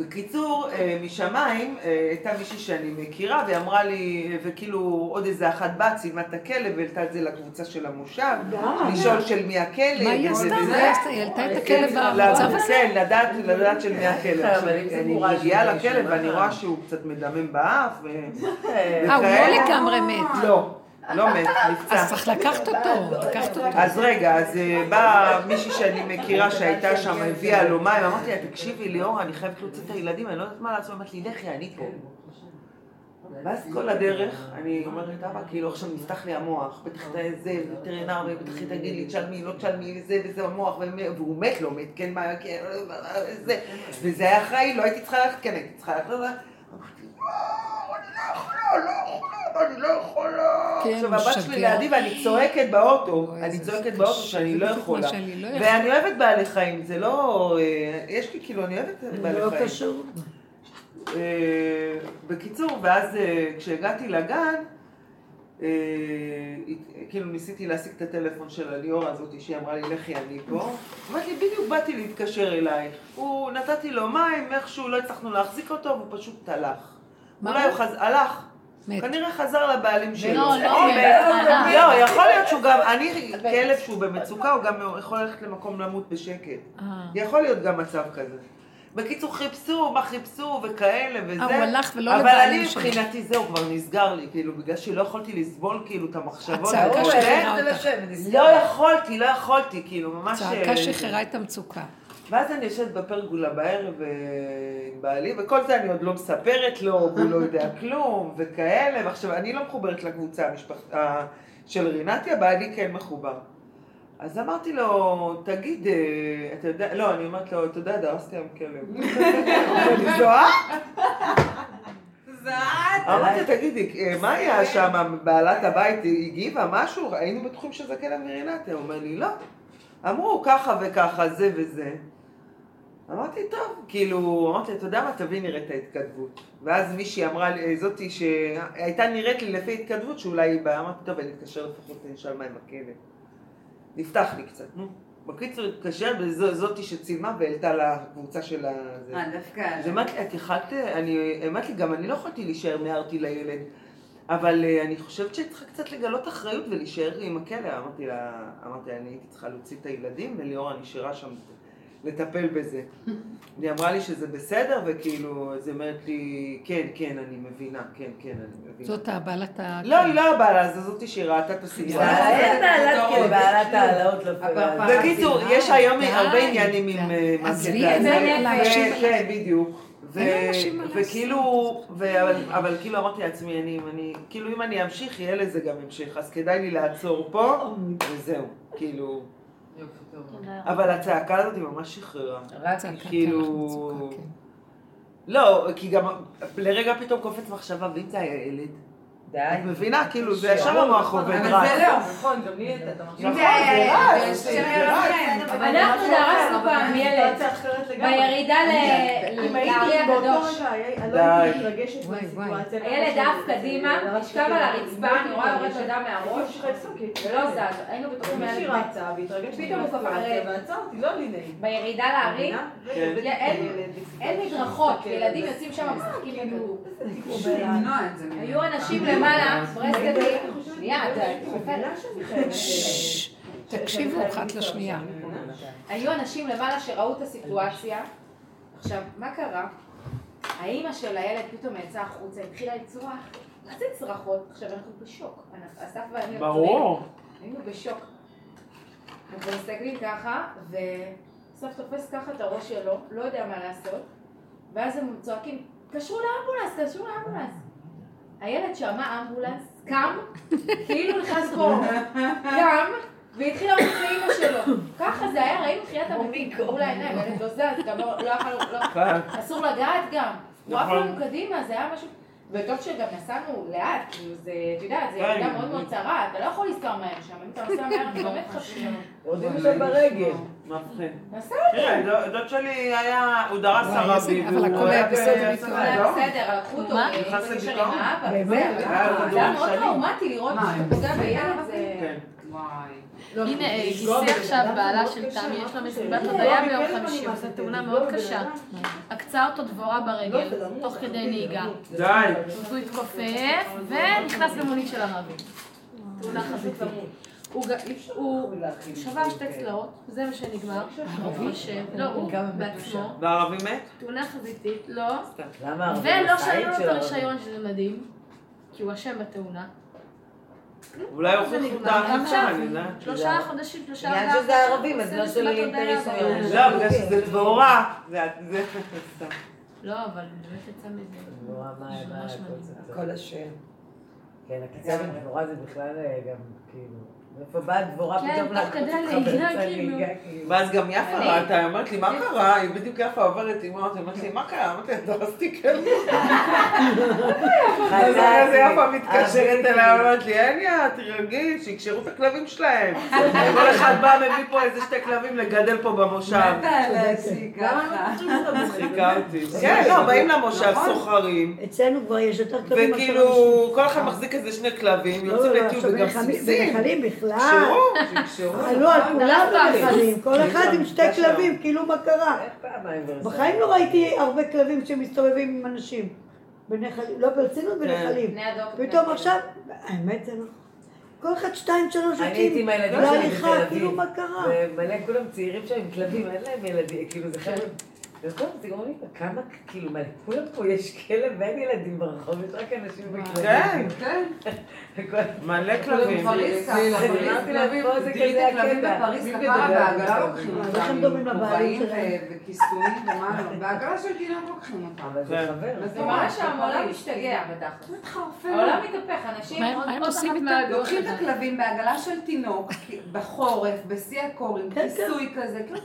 בקיצור, אה, משמיים אה, הייתה מישהי שאני מכירה, והיא אמרה לי, וכאילו עוד איזה אחת בת צילמה את הכלב והעלתה את זה לקבוצה של המושב, לשאול של מי הכלב. מה היא עשתה? היא העלתה את הכלב במצב הזה? כן, לדעת, לדעת של מי הכלב. אני מגיעה לכלב? ואני רואה שהוא קצת מדמם באף, ו... אה, הוא לא וכאלה. לגמרי מת. לא, לא מת, נפצע. אז צריך לקחת אותו, לקחת אותו. אז רגע, אז אה, באה מישהי שאני מכירה שהייתה שם, הביאה לו מים, אמרתי לה, תקשיבי ליאורה, אני חייבת להוציא את הילדים, אני לא יודעת מה לעשות, אמרתי לי, לכי, אני פה. ואז כל הדרך, אני אומרת, אבא, כאילו עכשיו נפתח לי המוח, בטח את זה, וטרינר, ובטח היא תגיד לי, תשלמי, לא תשלמי, זה וזה המוח, והוא מת, לא מת, כן, מה, כן, זה, וזה היה אחראי, לא הייתי צריכה ללכת, כן, הייתי צריכה ללכת, אמרתי, "וואו, אני לא יכולה, לא יכולה, אני לא. כן, עכשיו הבת שלי. לידי ואני צועקת באוטו, אני צועקת. באוטו שאני לא יכולה. שאני לא יכולה. ואני אוהבת בעלי חיים, זה לא... אה, יש לי כאילו, אני אוהבת בעלי לא חיים. קשור. אה, בקיצור, ואז אה, כשהגעתי לגן, כאילו ניסיתי להשיג את הטלפון של הליאור הזאת שהיא אמרה לי לכי אני פה. אמרתי לי בדיוק באתי להתקשר אלייך. הוא נתתי לו מים, איכשהו לא הצלחנו להחזיק אותו והוא פשוט הלך. מה הוא? הלך. מת. כנראה חזר לבעלים שלו. לא, לא, או מת. מת. אה. לא, יכול להיות שהוא גם, אני כלב שהוא במצוקה, הוא גם יכול ללכת למקום למות בשקט. אה. יכול להיות גם מצב כזה. בקיצור, חיפשו, מה חיפשו וכאלה וזה. אה, הוא הלך ולא אבל לבעלים אני שלו. מבחינתי זהו, כבר נסגר לי, כאילו, בגלל שלא יכולתי לסבול כאילו את המחשבות. הצעקה. שחררה אותך. לא יכולתי, לא יכולתי, כאילו, ממש... צעקה אה, שחררה את המצוקה. ואז אני יושבת בפרגולה בערב אה, עם בעלי, וכל זה אני עוד לא מספרת לו, והוא לא יודע כלום, וכאלה, ועכשיו, אני לא מחוברת לקבוצה המשפחת... ה- של רינתיה, בעלי כן מחובר. אז אמרתי לו, תגיד, אה, אתה יודע, לא, אני אומרת לו, אתה יודע, דרסתי היום כלב. זוהה? אמרתי, תגידי, אה, מה היה שם, בעלת הבית הגיבה משהו? היינו בטוחים שזה כלב מרינתיה. הוא אומר לי, לא. אמרו ככה וככה, זה וזה. אמרתי, טוב, כאילו, אמרתי, אתה יודע מה, תביא נראה את ההתכתבות. ואז מישהי אמרה זאתי שהייתה נראית לי לפי התכתבות שאולי היא באה, אמרתי, טוב, אני אתקשר לפחות, אני אשאל מה עם הכלב. נפתח לי קצת, נו. בקיצור, התקשר, וזאתי שצילמה והעלתה לקבוצה של ה... זה. אה, דווקא... אז אמרת לי, את יכלת, אני, אמרת לי, גם אני לא יכולתי להישאר, מיהרתי לילד, אבל אה, אני חושבת שהיא צריכה קצת לגלות אחריות ולהישאר עם הכלא. אמרתי לה, אמרתי לה, אני הייתי צריכה להוציא את הילדים, וליאורה נשארה שם לטפל בזה. היא אמרה לי שזה בסדר, וכאילו, אז היא אומרת לי, כן, כן, אני מבינה, כן, כן, אני מבינה. זאת הבעלת ה... לא, היא לא הבעלה, זו זאתי שראתה את. אין בעלת כאילו, בעלת העלאות לא בקיצור, יש היום הרבה עניינים עם אה, מה עזבי קטע את זה הזה. לאנשים ו- כן, בדיוק. וכאילו, אבל- כאילו אמרתי לעצמי, אני, אני, כאילו אם אני אמשיך, יהיה לזה גם המשך, אז כדאי לי לעצור פה, וזהו, כאילו, אבל הצעקה הזאת היא ממש שחררה. כאילו, לא, כי גם לרגע פתאום קופץ מחשבה, ואם זה היה ילד? די. את מבינה? כאילו, זה ישר המוח עובד אבל רע. זה לא, נכון, גם לי הייתה את המחשבה. אם זה היה נכון, ילד, זה זה רע, היה. אבל אנחנו דרסנו פעם אבל ילד. לגמרי. בירידה ל- אם הייתי לארי באותו הקדוש. אני די. לא הייתי מתרגשת מהסיטואציה. הילד עף קדימה, נשכב על הרצפה, הייתי אני רואה יורד מתרגשת. דם מהראש, ולא זז, היינו בטוחים מישהי. רצה והתרגשתי פתאום הוא הרי- ועצרתי, לא ליני. בירידה להרים, כן. אין- מדרכות, ילדים יוצאים שם משחקים למנוע את זה. ממנו. היו אנשים למעלה, ברסלבים, שנייה, אתה תקשיבו אחת לשנייה. היו אנשים למעלה שראו את הסיטואציה. עכשיו, מה קרה? האימא של הילד פתאום יצאה החוצה, התחילה לצרוח. מה זה צרחות? עכשיו אנחנו בשוק. אנחנו- אסף ואני ברור. היינו בשוק. אנחנו מסתכלים ככה, ואסף תופס ככה את הראש שלו, לא יודע מה לעשות, ואז הם צועקים, תקשרו לאמבולנס, תקשרו לאמבולנס. הילד שמע אמבולנס, קם, כאילו נכנס פה, קם, והתחיל לרוץ לאימא שלו. ככה זה היה, ראינו תחיית המתים, מול העיניים, הילד לא זז, גם לא לא יכול, לא- כן. אסור לגעת גם. הוא עף נכון. לנו קדימה, זה היה משהו... וטוב שגם נסענו לאט, כאילו זה, אתה יודע, זה כן. ירידה מאוד מאוד צרה, אתה לא יכול לנסוע מהר שם, אם אתה נוסע מהר, אתה באמת חשוב. יורדים לשם ברגל. מבחין. נסענו. תראה, דוד- שלי היה, הוא דרס וואי, ערבי, אבל הכל היה בסדר לא? בסדר, לקחו אותו, מה? אה, נכנס לדיכאון? באמת? זה היה מאוד. טראומטי לראות שאתה פוגע בילד, זה... כן. וואי. הנה, לפגוע גיסי בבן עכשיו, בעלה זה של תמי, יש לה מה מסיבת? הודיה לא, ביום חמישי, וזו תאונה מאוד קשה. עקצה אותו דבורה ברגל, לא, תוך כדי נהיגה. די. הוא התכופף, ונכנס למונית של ערבי. תאונה חזיתית. הוא שבר שתי צלעות, זה מה שנגמר. חושב. לא, הוא בעצמו. והערבי מת? תאונה חזיתית, לא. ולא שללו לו את? הרישיון, שזה מדהים. כי הוא אשם בתאונה. אולי הוכיחו את עכשיו, אני יודעת. שלושה חודשים, שלושה עניין ארבעה שזה חודשים, ערבים, אז לא שוללים את. והוא- לא, בגלל שזה דבורה. זה סתם. לא, אבל באמת יצא מזה. הכל השם. כן, הקיצה בדבורה זה בכלל אה, גם כאילו... מאיפה באה דבורה כן, פתאום כדי אותך כאילו. ואז גם יפה ראתה, היא אומרת לי, מה קרה? היא בדיוק יפה עוברת היא אומרת לי, מה קרה? אמרתי לה, דרסתי כלב. אז יפה מתקשרת אליי, אומרת לי, הניה, תרגי, שיקשרו את הכלבים שלהם. כל אחד בא, מביא פה איזה שתי כלבים לגדל פה במושב. שהיא ככה. מצחיקה אותי. כן, לא, באים למושב, סוחרים. אצלנו כבר יש יותר כלבים וכאילו, כל אחד מחזיק איזה שני כלבים, לא, יוצאים לא, לטיול עכשיו וגם בנחלים- בנחלים שיקשרו. עלו על כולם. בנחלים, כל אחד עם שתי. כלבים, כאילו מה קרה. בחיים לא ראיתי הרבה כלבים שמסתובבים עם אנשים. בנחלים, לא ברצינות בנחלים. בני הדור. פתאום עכשיו, האמת זה לא. כל אחד שתיים שלוש אני הייתי יוצאים עם הילדים שלי להליכה, כאילו. מה קרה. ומלא כולם צעירים שם עם כלבים, אין להם ילדים, כאילו זה חבר'ה... וכולם תראו לי, כמה, כאילו, כולם פה יש כלב ואין ילדים ברחוב, יש רק אנשים בכלבים. כן, כן. מלא כלבים. אמרתי להם, כלבים, פה זה כזה הקטע. בעגלה לוקחים אותם, איך הם דומים עם לבעלים כובעים שלהם? ו- וכיסויים ומה לא, בעגלה של תינוק לוקחים אותם. אבל זה כן. חבר. זה ממש העולם משתגע בתכלס. העולם מתהפך, אנשים הם- הם לוקחים את. הכלבים בעגלה של תינוק, בחורף, בשיא הקור, עם כן, כיסוי כזה, כאילו,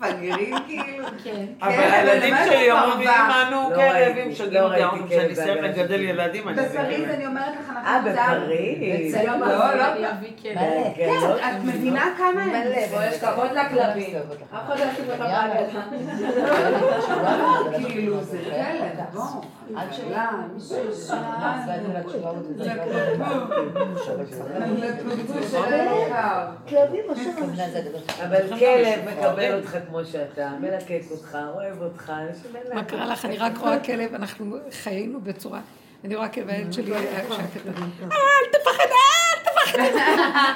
מפגרים כאילו. כן. אבל כן, הילדים אבל שלי מה זה אומרים, פרווה? אנו לא כלב, ראיתי, אם לא שגעים אותי, כלב שאני אסיים לגדל שלי. ילדים, אני בפריז. אני אומרת לך, אה, אנחנו צער. בפריז. לא, לא, לא, לא. כן, כן, לא? את מבינה כמה הם... בוא, יש כבוד לכלבים. אף אחד לא ישים לך בעגלה. כאילו, זה כלב, בוא. עד. שאלה, מישהו שאל. כלבים עושים אבל כלב מקבל אותך כמו שאתה, מלקק אותך, אוהב אותך, שמלקק. מה קרה לך? אני רק רואה כלב, אנחנו חיינו בצורה... אני רואה כלב, הילד שלי. אל תפחד, אל תפחד.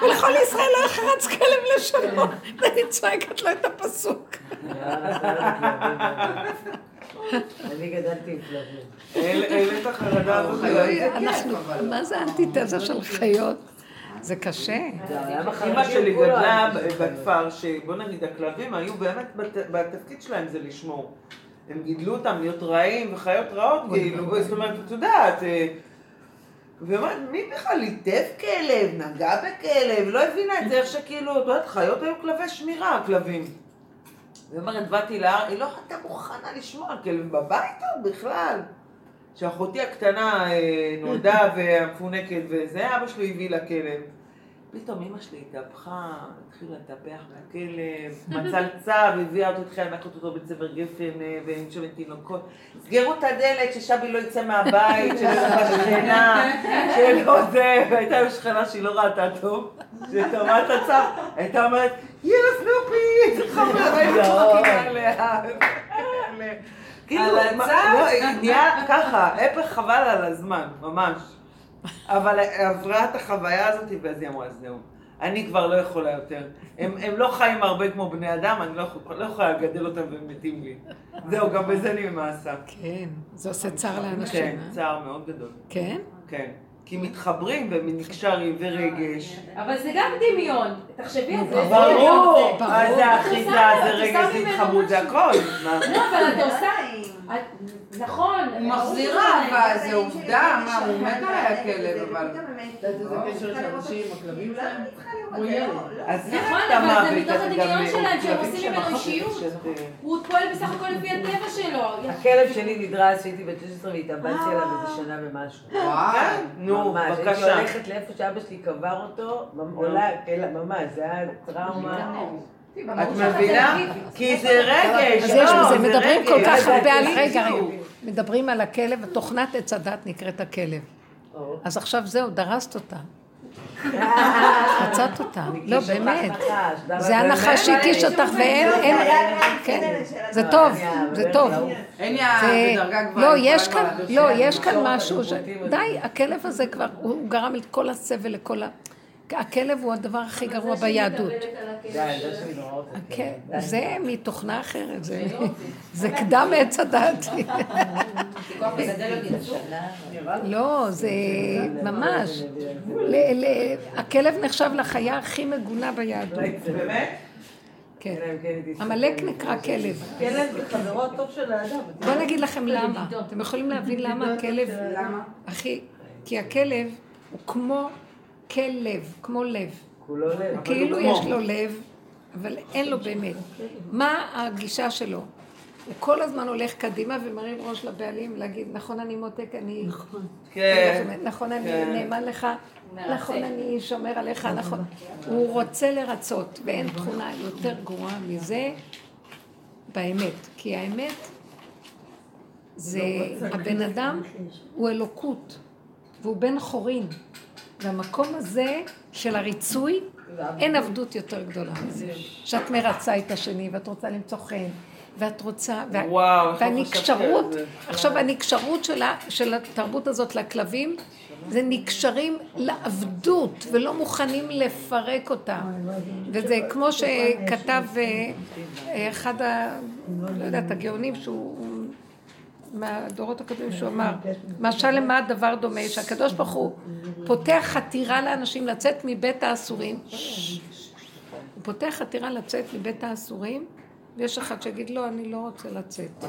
ולכל ישראל לא יחרץ כלב לשלום. ואני צועקת לו את הפסוק. אני גדלתי עם כלבים. אין את החרדה הזאת. אנחנו, מה זה האנטיתזה של חיות? זה קשה. אמא שלי גדלה. בכפר, שבוא נגיד, הכלבים היו באמת, בת- בתפקיד שלהם זה לשמור. הם גידלו אותם להיות רעים וחיות רעות, כאילו, זאת אומרת, את יודעת, אה, ואומרת, מי בכלל ליטף כלב, נגע בכלב, לא הבינה את זה, איך שכאילו, את יודעת, חיות היו כלבי שמירה, כלבים. היא אומרת, באתי לארץ, היא לא הייתה מוכנה לשמוע על כלב בבית עוד בכלל. כשאחותי הקטנה אה, נולדה והמפונקת וזה, אבא שלי הביא לה כלב. פתאום אמא שלי התהפכה, התחילה לטפח בכלב, מצא צו, הביאה אותו, התחילה לנקות אותו בית ספר גפן אה, ועם שמן תינוקות. סגרו את הדלת, ששבי לא יצא מהבית, שלא יצא בשכנה, שלא זה, והייתה עם שכנה שהיא לא ראתה טוב, ששמעה את הצו, הייתה אומרת, יאללה סנופי, זה חמור, היינו צוחקים עליה. כאילו, מה-? לא, היא נהיה ככה, הפך חבל על הזמן, ממש. אבל עברה את החוויה הזאת, ואז היא אמרה, זהו. אני כבר לא יכולה יותר. הם, הם לא חיים הרבה כמו בני אדם, אני לא, יכול- לא יכולה לגדל אותם והם מתים לי. זהו, גם בזה אני ממאסה. כן, זה עושה צער כן, לאנשים, אה? צער מאוד גדול. כן? כן. כי מתחברים ונקשרים ורגש. אבל זה גם דמיון. תחשבי על זה. ברור! זה- אז זה אחיזה, זה רגש, זה התחברות, זה. הכל. מה? לא, אבל את עושה... נכון. היא מחזירה, אבל זה עובדה, מה, הוא מת עליי הכלב, אבל... זה קשר של אנשים עם הכלבים שלהם? אז נכון, את אבל זה מתוך הדמיון שלהם, אה, שהם עושים ממנו שמחר אישיות. אה, הוא פועל בסך הכל לפי הטבע שלו. הכלב שלי נדרס כשהייתי בת 16 והתאבדתי עליו איזה שנה ומשהו. כן, נו, ממש, הייתי בבקשה. הולכת לאיפה שאבא שלי קבר אותו, ממש, זה היה טראומה. את מבינה? כי זה רגש, אז לא, יש בזה, זה מדברים כל רגש. כך הרבה על... רגע, רגע. מדברים על הכלב, תוכנת עץ הדת נקראת הכלב. אז עכשיו זהו, דרסת אותה. מצאת אותה. לא, באמת. זה הנחש שהקיש אותך ואין, אין, כן, זה טוב, זה טוב. אין יא בדרגה גבוהה. לא, יכולה יש כאן, לא, יש כאן משהו, ש... די, הכלב הזה כבר, הוא גרם את כל הסבל, לכל ה... הכלב הוא הדבר הכי גרוע ביהדות. זה רוצה. כן, זה מתוכנה אחרת, זה- זה קדם עץ הדת. לא, זה ממש. ל- ל- הכלב נחשב לחיה הכי מגונה ביהדות. באמת? כן. כן עמלק נקרא כלב. כלב זה חברו הטוב של האדם. בואו נגיד לכם למה. אתם יכולים להבין למה הכלב... למה? הכי... כי הכלב הוא כמו כלב, כמו לב. כולו לב. כאילו כמו. יש לו לב, אבל אין לו באמת. מה הגישה שלו? הוא כל הזמן הולך קדימה ומרים ראש לבעלים להגיד, נכון אני מותק, אני... כן. נכון אני כן. נאמן לך, נכון אני שומר עליך, נכון. הוא רוצה לרצות, ואין תכונה יותר גרועה מזה באמת. כי האמת זה, הבן אדם הוא אלוקות, והוא בן חורין. והמקום הזה של הריצוי, אין עבדות יותר גדולה מזה. שאת מרצה את השני, ואת רוצה למצוא חן, ואת רוצה... וה- וואו, והנקשרות. עכשיו הנקשרות של, ה, של התרבות הזאת לכלבים, זה נקשרים לעבדות, ולא מוכנים לפרק אותה. וזה כמו שכתב אה, אחד ה... לא יודעת, הגאונים שהוא... מהדורות הקודמים שהוא אמר, משל למה הדבר דומה, שהקדוש ברוך הוא פותח חתירה לאנשים לצאת מבית האסורים, הוא פותח חתירה לצאת מבית האסורים, ויש אחד שיגיד, לא, אני לא רוצה לצאת.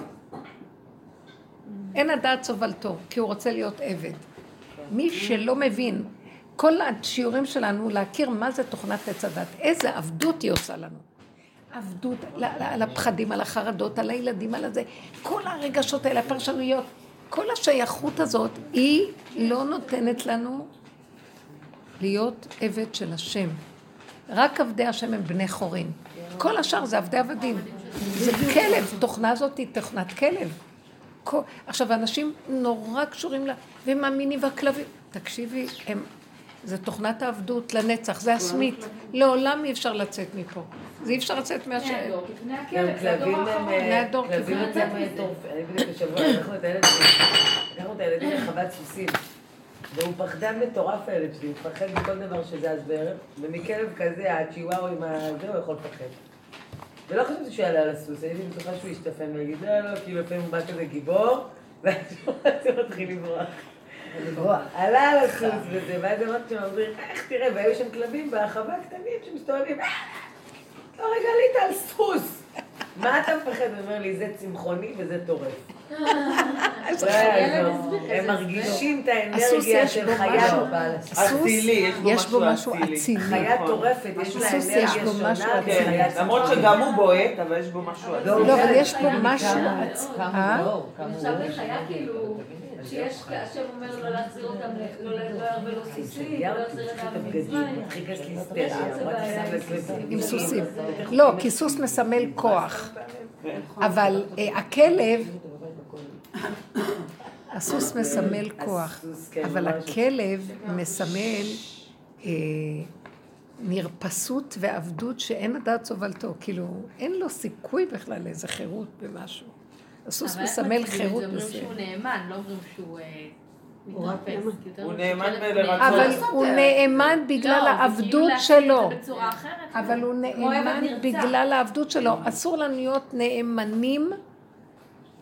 אין הדעת סובלתו, כי הוא רוצה להיות עבד. מי שלא מבין, כל השיעורים שלנו להכיר מה זה תוכנת עץ הדת, איזה עבדות היא עושה לנו. עבדות, על- הפחדים, על החרדות, על הילדים, על הזה. כל הרגשות האלה, הפרשנויות, כל השייכות הזאת, היא לא נותנת לנו להיות עבד של השם. רק עבדי השם הם בני חורין. כל השאר זה עבדי עבדים. זה כלב, תוכנה הזאת היא תוכנת כלב. כל- עכשיו, אנשים נורא קשורים לה, והם מאמינים והכלבים. תקשיבי, הם... זה תוכנת העבדות לנצח, זה הסמית. לעולם אי אפשר לצאת מפה. זה אי אפשר לצאת. בני הדור כבני הכלב, זה הדור כלבים. האחרון. בני הדור כלבים כבני הם הכלב. טורפים. אני בדיוק השבוע לקחנו את הילד שלי, לקחנו את הילדים לחוות סוסים. והוא פחדן מטורף הילד שלי, הוא מפחד מכל דבר שזז בערב, ומכלב כזה, הצ'יוואו עם הזה, הוא יכול לפחד. ולא חשבתי שהוא יעלה על הסוס, הייתי בטוחה שהוא ישתפן ויגיד, לא, לא, כאילו לפעמים הוא בא כזה גיבור, ואז הוא מתחיל לברוח. עלה על הסוס וזה, ואז אמרתי לו, "אבריר, איך תראה, והיו שם כלבים בחווה קטנים שמסתובבים, "אה, לא רגע עלית על סוס. מה אתה מפחד? הוא אומר לי, זה צמחוני וזה טורף. לא יעזור. הם מרגישים את הסוס האנרגיה של חיה. אצילי, יש בו יש בו משהו אצילי. אצילי. חיה. טורפת, יש לה אנרגיה שונה. למרות. שגם הוא בועט, אבל יש בו משהו אצילי. לא, אבל יש בו משהו... כמה אה? שיש, השם אומר לא להחזיר אותם, לא ירבה לו סיסי, לא להחזיר את העם ממצרים. עם סוסים. לא, כי סוס מסמל כוח. אבל אה, הכלב, הסוס מסמל כוח, כן, אבל. הכלב מסמל אה, נרפסות ועבדות שאין הדעת סובלתו. כאילו, אין לו סיכוי בכלל לאיזה חירות במשהו. הסוס אבל איך מסמל מצביעים את זה? חירות אומרים מסוים. שהוא נאמן, לא אומרים שהוא אה, הוא נאמן. נאמן. אבל הוא נאמן בגלל לא, העבדות וכאילו להציג את שלו. אבל הוא כמו עבד נאמן. בגלל העבדות שלו. אסור לנו להיות נאמנים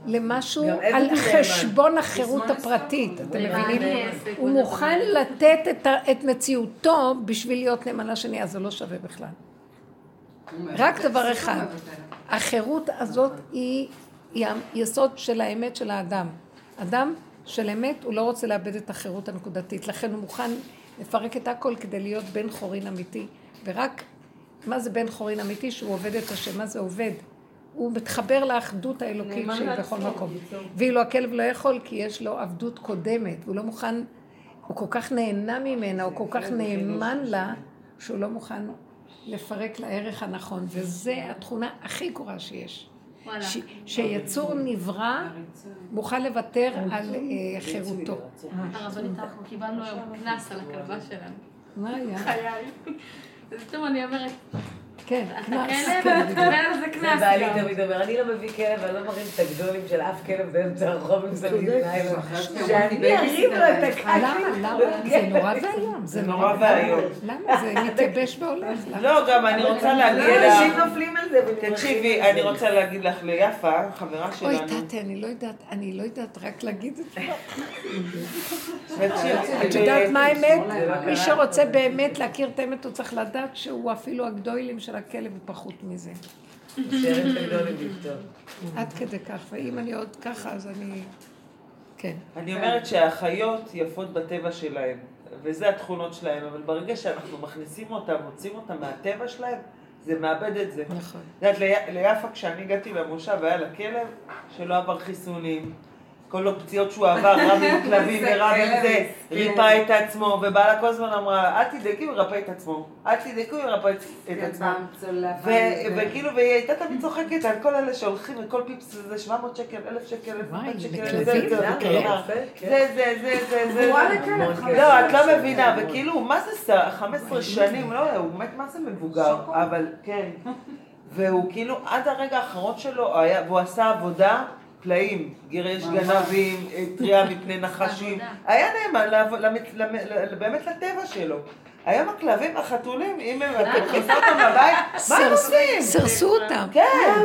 למשהו על הוא. חשבון החירות הפרטית. אתם מבינים? לעסק, הוא הוא מוכן. לתת את מציאותו בשביל להיות נאמן לשני, אז זה לא שווה בכלל. רק דבר אחד, החירות הזאת היא היא היסוד של האמת של האדם. אדם של אמת, הוא לא רוצה לאבד את החירות הנקודתית, לכן הוא מוכן לפרק את הכל כדי להיות בן חורין אמיתי. ורק, מה זה בן חורין אמיתי? שהוא עובד את השם, מה זה עובד? הוא מתחבר לאחדות האלוקית שהיא בכל מקום. ואילו הכלב לא יכול, כי יש לו עבדות קודמת, והוא לא מוכן, הוא כל כך נהנה ממנה, הוא כל כך נאמן לה, שהוא לא מוכן לפרק לערך הנכון, וזו התכונה הכי גרועה שיש. ש- שיצור נברא מוכן לוותר על אה, חירותו. הרבנית, אנחנו קיבלנו היום קנס על הכלבה שלנו. מה היה? חיי. ופתאום אני אומרת, כן, קנס. כלב, כן, זה קנס בעלי גם. תמיד אומר, אני לא מביא כלב, אני לא מרים את הגדולים של אף כלב באמצע הרחוב עם ניילון. אחרי שאני ארים לו את הקקי. למה? למה? זה נורא ואיום. זה נורא ואיום. למה? זה מתייבש והולך. למה? לא, גם אני רוצה להגיד אנשים לך, נופלים על זה. תקשיבי, אני. רוצה להגיד לך ליפה, חברה אוי, שלנו, תתי, אני לא יודעת, אני לא יודעת רק להגיד את זה. את יודעת מה האמת? לא מי. שרוצה באמת להכיר את האמת, הוא צריך לדעת שהוא אפילו הגדולים של הכלב הוא פחות מזה. עד כדי כך, ואם אני עוד ככה, אז אני... כן. אני אומרת שהחיות יפות בטבע שלהן, וזה התכונות שלהן, אבל ברגע שאנחנו מכניסים אותן, מוצאים אותן מהטבע שלהן, זה מאבד את זה. נכון. את יודעת, לי- ליפה, כשאני הגעתי למושב, היה לה כלב שלא עבר חיסונים. כל הפציעות שהוא עבר, רב עם כלבים ורב עם זה, ריפא את עצמו, ובעלה כל הזמן אמרה, אל תדאגי, הוא ירפא את עצמו. אל תדאגי, הוא ירפא את- את עצמו. וכאילו, והיא הייתה תמיד צוחקת על כל אלה שהולכים, וכל פיפס זה 700 שקל, 1,000 שקל, 1,200 וואי, שקל, לכלבים? זה, זה זה? זה, זה, זה, זה, זה, זה, המון לא, את. לא מבינה, וכאילו, מה זה ס- 15 שנים, לא, הוא באמת, מה זה מבוגר, אבל כן. והוא כאילו, עד הרגע האחרון שלו, והוא עשה עבודה פלאים, גירש גנבים, אה, טריה מפני נחשים, היה נאמן באמת לטבע שלו. היום הכלבים, החתולים, אם הם, מכניסה אותם לבית, מה הם עושים? סרסו אותם. כן,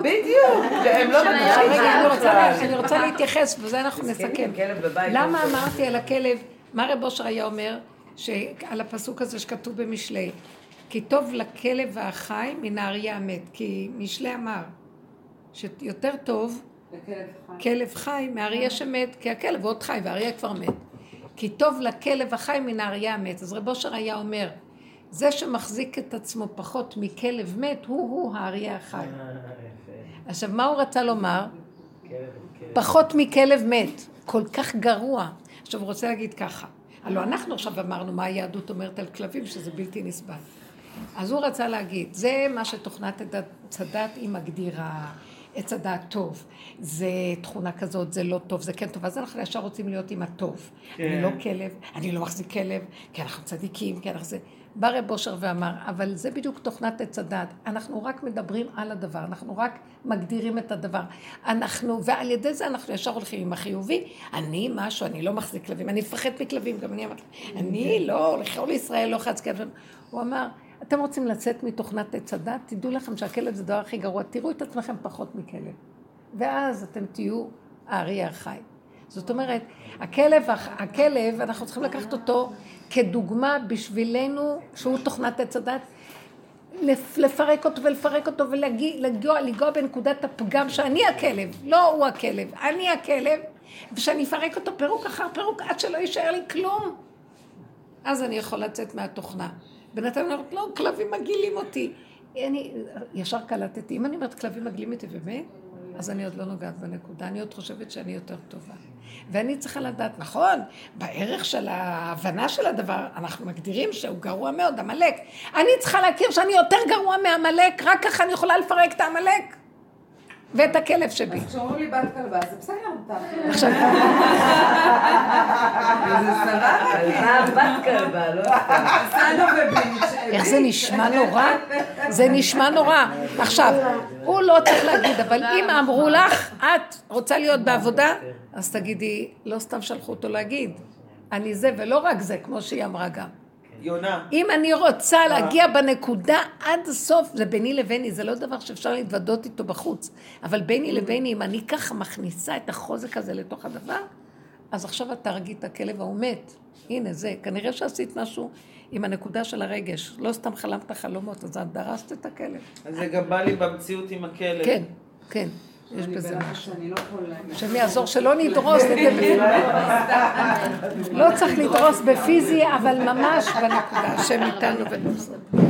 בדיוק, הם לא מבינים אני רוצה בכלל. אני רוצה להתייחס, ובזה אנחנו נסכם. בבית. למה לא. אמרתי על הכלב, מה רב אושר היה אומר, שעל הפסוק הזה שכתוב במשלי, כי טוב לכלב החי מן האריה המת, כי משלי אמר, שיותר טוב כלב חי מאריה שמת, כי הכלב עוד חי והאריה כבר מת. כי טוב לכלב החי מן האריה המת. אז רב אושר היה אומר, זה שמחזיק את עצמו פחות מכלב מת, הוא-הוא האריה החי. אה. עכשיו, מה הוא רצה לומר? פחות מכלב מת. כל כך גרוע. עכשיו, הוא רוצה להגיד ככה. הלוא אנחנו עכשיו אמרנו מה היהדות אומרת על כלבים, שזה בלתי נסבל. אז הוא רצה להגיד, זה מה שתוכנת הדת היא מגדירה, עץ הדעת טוב. זה תכונה כזאת, זה לא טוב, זה כן טוב. אז אנחנו ישר רוצים להיות עם הטוב. כן. אני לא כלב, אני לא מחזיק כלב, כי אנחנו צדיקים, כי אנחנו זה... בא רב אושר ואמר, אבל זה בדיוק תוכנת עץ הדת. אנחנו רק מדברים על הדבר, אנחנו רק מגדירים את הדבר. אנחנו, ועל ידי זה אנחנו ישר הולכים עם החיובי. אני משהו, אני לא מחזיק כלבים, אני מפחד מכלבים, גם אני אמרתי, אני לא, לכל ישראל לא חץ כלב. הוא אמר, אתם רוצים לצאת מתוכנת עץ הדת? תדעו לכם שהכלב זה הדבר הכי גרוע, תראו את עצמכם פחות מכלב. ואז אתם תהיו הארי החי. זאת אומרת, הכלב, הכלב, אנחנו צריכים לקחת אותו כדוגמה בשבילנו, שהוא תוכנת עץ הדת, לפ- לפרק אותו ולפרק אותו ולגוע לגוע בנקודת הפגם שאני הכלב, לא הוא הכלב, אני הכלב, ושאני אפרק אותו פירוק אחר פירוק עד שלא יישאר לי כלום. אז אני יכול לצאת מהתוכנה. בינתיים אני אומרת, לא, כלבים מגעילים אותי. אני ישר קלטתי, אם אני אומרת כלבים מגעילים אותי באמת, אז אני עוד לא נוגעת בנקודה, אני עוד חושבת שאני יותר טובה. ואני צריכה לדעת, נכון, בערך של ההבנה של הדבר, אנחנו מגדירים שהוא גרוע מאוד, עמלק. אני צריכה להכיר שאני יותר גרוע מעמלק, רק ככה אני יכולה לפרק את העמלק ואת הכלב שבי. אז כשאומרים לי בת כלבה, זה בסדר, מותר. עכשיו, זה סבבה, כלבה, בת כלבה, לא. איך זה נשמע נורא? זה נשמע נורא. עכשיו, הוא לא צריך להגיד, אבל אם אמרו לך, את רוצה להיות בעבודה, אז תגידי, לא סתם שלחו אותו להגיד. אני זה, ולא רק זה, כמו שהיא אמרה גם. יונה. אם אני רוצה להגיע בנקודה עד הסוף, זה ביני לביני, זה לא דבר שאפשר להתוודות איתו בחוץ. אבל ביני לביני, אם אני ככה מכניסה את החוזק הזה לתוך הדבר, אז עכשיו את תהרגי את הכלב ההוא מת. הנה זה, כנראה שעשית משהו עם הנקודה של הרגש. לא סתם חלמת חלומות, אז את דרסת את הכלב. אז זה גם בא לי במציאות עם הכלב. כן, כן, יש בזה משהו. לא. השם יעזור שלא נדרוס את זה. לא צריך לדרוס בפיזי, אבל ממש בנקודה. השם איתנו ונוסף.